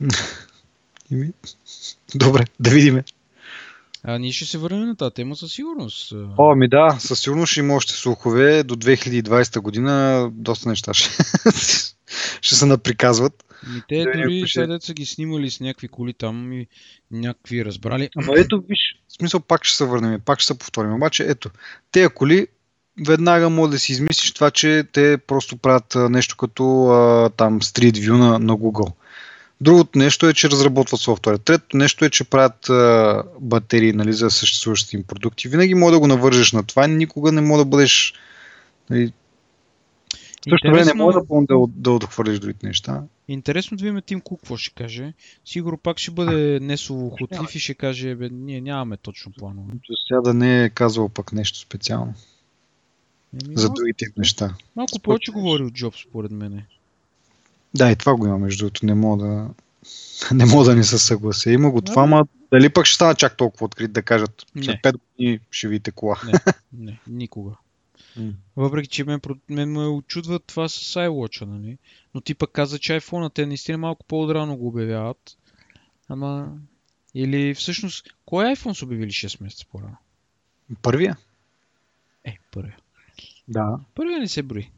Добре, да видиме. А ние ще се върнем на тази тема със сигурност. О, ми да, със сигурност ще има още слухове. До 2020 година доста неща ще, ще се наприказват. Ми те да дори сега са ги снимали с някакви коли там и някакви разбрали. Ама ето виж, в смисъл пак ще се върнем, пак ще се повторим. Обаче ето, тези коли веднага може да си измислиш това, че те просто правят нещо като а, там Street View на, на Google. Другото нещо е, че разработват софтуер. Третото нещо е, че правят а, батерии нали, за съществуващите им продукти. Винаги може да го навържеш на това, никога не може да бъдеш нали, също време не може да, да, да отхвърлиш другите неща. Интересно да видим Тим Кук какво ще каже. Сигурно пак ще бъде несовохотлив и ще каже, бе, ние нямаме точно планове. Сега да не е казал пък нещо специално. Еми, за другите неща. Малко Според... повече говори от Джобс, според мен. Да, и това го има, между другото. Не мога да, не мога да не се съглася. Има го това, ма дали пък ще стана чак толкова открит да кажат, след 5 години ще видите кола. Не, не никога. Въпреки, че мен, мен ме очудва това с iWatch, нали? Но ти пък каза, че iPhone те наистина малко по-отрано го обявяват. Ама... Или всъщност, кой iPhone са обявили 6 месеца по-рано? Първия? Е, първия. Да. Първия не се брои.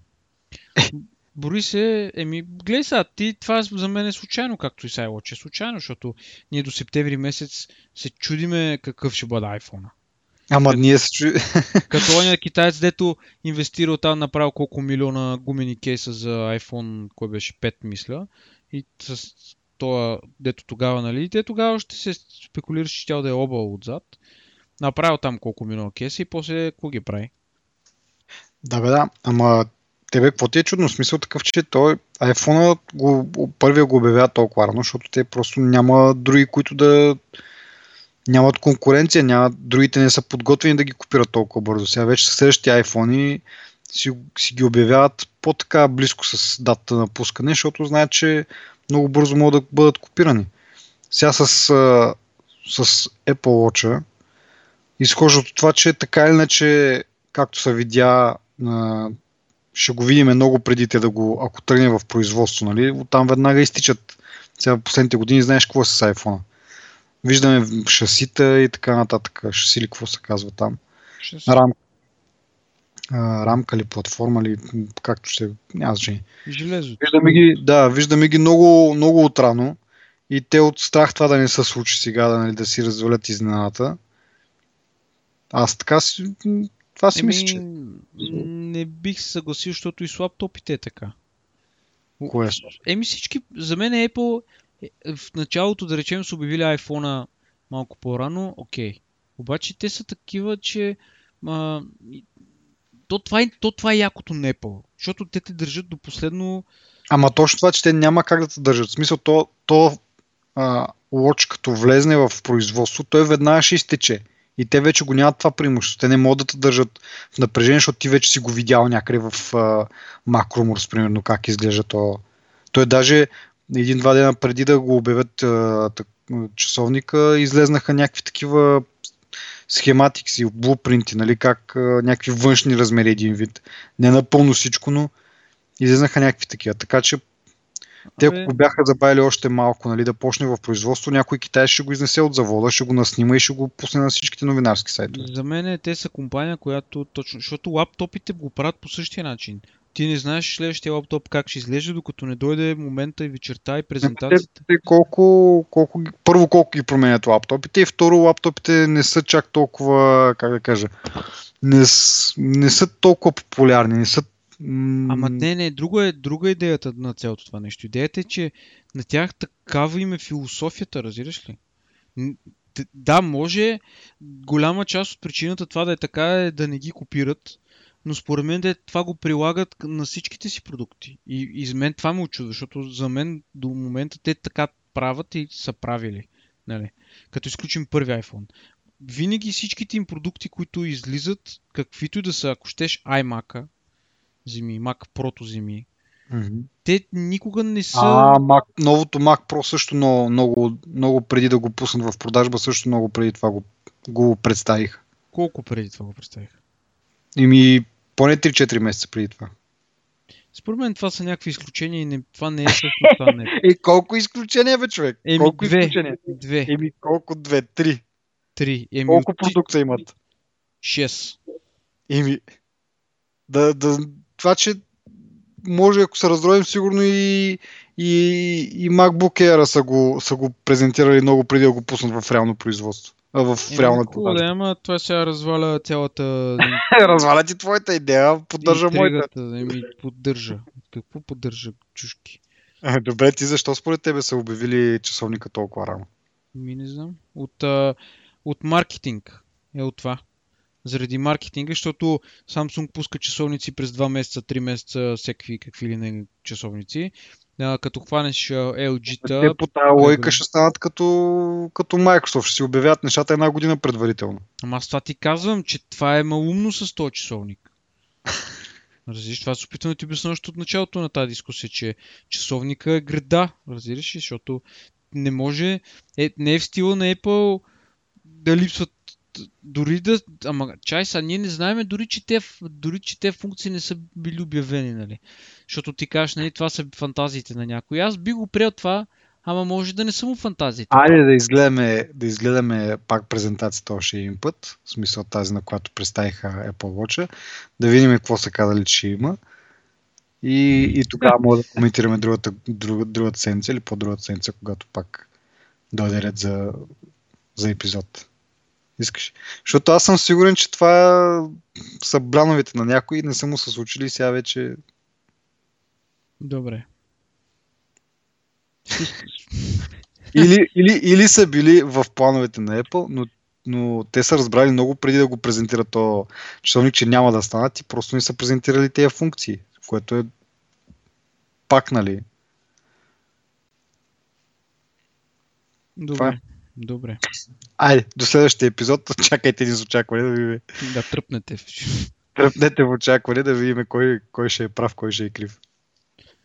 Брои се, еми, гледай сега, ти, това за мен е случайно, както и с че е случайно, защото ние до септември месец се чудиме какъв ще бъде iPhone. Ама като, ние се чу... Като оня китаец, дето инвестирал там, направил колко милиона гумени кейса за iPhone, кой беше 5, мисля. И с това, дето тогава, нали, те тогава ще се спекулираш, че тя да е обал отзад. Направил там колко милиона кейса и после какво ги прави? Да, бе, да. Ама тебе какво ти е чудно? Смисъл такъв, че той iPhone го, първия го обявява толкова рано, защото те просто няма други, които да нямат конкуренция, нямат, другите не са подготвени да ги копират толкова бързо. Сега вече с следващите iPhone си, си ги обявяват по-така близко с дата на пускане, защото знаят, че много бързо могат да бъдат копирани. Сега с, с Apple Watch изхожда от това, че така или иначе, както се видя, ще го видим много преди те да го, ако тръгне в производство, нали, оттам веднага изтичат. Сега в последните години знаеш какво е с iPhone. Виждаме шасита и така нататък. Шаси ли какво се казва там? Шаси. Рам, а, рамка ли, платформа ли, както ще, няма значение. Железо. Виждаме ги, да, виждаме ги много, много отрано и те от страх това да не се случи сега, да, нали, да си развалят изненадата. Аз така си, това си Еми, мисля, че... Не бих се съгласил, защото и с лаптопите е така. Кое? Еми всички, за мен Apple е, в началото, да речем, са обявили iPhone малко по-рано, окей. Okay. Обаче те са такива, че а, то, това е, то това е якото на защото те те държат до последно... Ама точно това, че те няма как да те държат. В смисъл, то, то а, Watch като влезне в производство, той веднага ще изтече. И те вече го нямат това преимущество. Те не могат да те държат в напрежение, защото ти вече си го видял някъде в Macromors, примерно, как изглежда то. Той даже един-два дена преди да го обявят а, часовника, излезнаха някакви такива схематикси, блупринти, нали, как а, някакви външни размери един вид. Не напълно всичко, но излезнаха някакви такива. Така че те ако го бяха забавили още малко, нали, да почне в производство, някой китай ще го изнесе от завода, ще го наснима и ще го пусне на всичките новинарски сайтове. За мен те са компания, която точно, защото лаптопите го правят по същия начин ти не знаеш следващия лаптоп как ще изглежда, докато не дойде момента и вечерта и презентацията. Те, колко, колко, първо колко ги променят лаптопите и второ лаптопите не са чак толкова, как да кажа, не, не са толкова популярни, не са Ама не, не, друга е, друга е идеята на цялото това нещо. Идеята е, че на тях такава им е философията, разбираш ли? Да, може голяма част от причината това да е така е да не ги копират, но според мен де, това го прилагат на всичките си продукти. И, и за мен това ме очудва, защото за мен до момента те така правят и са правили. Нали? Като изключим първи iPhone. Винаги всичките им продукти, които излизат, каквито и да са, ако щеш iMac, зими, Mac Pro зими, mm-hmm. те никога не са... А, Mac, новото Mac Pro също много, много, много преди да го пуснат в продажба, също много преди това го, го представих. Колко преди това го представих? Ими поне 3-4 месеца преди това. Според мен това са някакви изключения и не, това не е също това не е. И колко изключения бе, човек? Еми, колко две, изключения? Две. Еми, колко две? Три. Три. Еми, колко от... продукта имат? Шест. Еми, да, да, това, че може, ако се разровим, сигурно и, и, и MacBook Air са го, са го презентирали много преди да го пуснат в реално производство в реалната хубаво, да, ама това сега разваля цялата... разваля ти твоята идея, поддържа моята. Еми, поддържа. Какво поддържа чушки? Добре, ти защо според тебе са обявили часовника толкова рано? Ми не знам. От, а, от маркетинг е от това. Заради маркетинга, защото Samsung пуска часовници през 2 месеца, 3 месеца, всякакви какви ли не часовници. А, като хванеш LG-та... Те по тази логика ще станат като, като Microsoft, ще си обявят нещата една година предварително. Ама аз това ти казвам, че това е малумно с този часовник. Разбираш, това се опитвам да ти обясня още от началото на тази дискусия, че часовника е града, разбираш ли, защото не може, е, не е в стила на Apple да липсват дори да, ама чай са, ние не знаем дори че, те, дори, че те функции не са били обявени, нали? Защото ти кажеш, нали, това са фантазиите на някой. Аз би го приел това, ама може да не са му фантазиите. Айде да изгледаме, да изгледаме пак презентацията още един път, в смисъл тази, на която представиха Apple Watch, да видим какво са казали, че има. И, и тогава може да коментираме другата, друг, другата седмица или по-другата седмица, когато пак дойде ред за, за епизод. Искаш. Защото аз съм сигурен, че това са брановете на някои и не са му се случили сега вече... Добре. Или, или, или са били в плановете на Apple, но, но те са разбрали много преди да го презентират то часовник, че няма да станат и просто не са презентирали тези функции, което е пак, нали? Добре. Това е. Добре. Айде, до следващия епизод, чакайте ни с очакване да видим. Да тръпнете. Тръпнете в очакване да видим кой, кой ще е прав, кой ще е крив.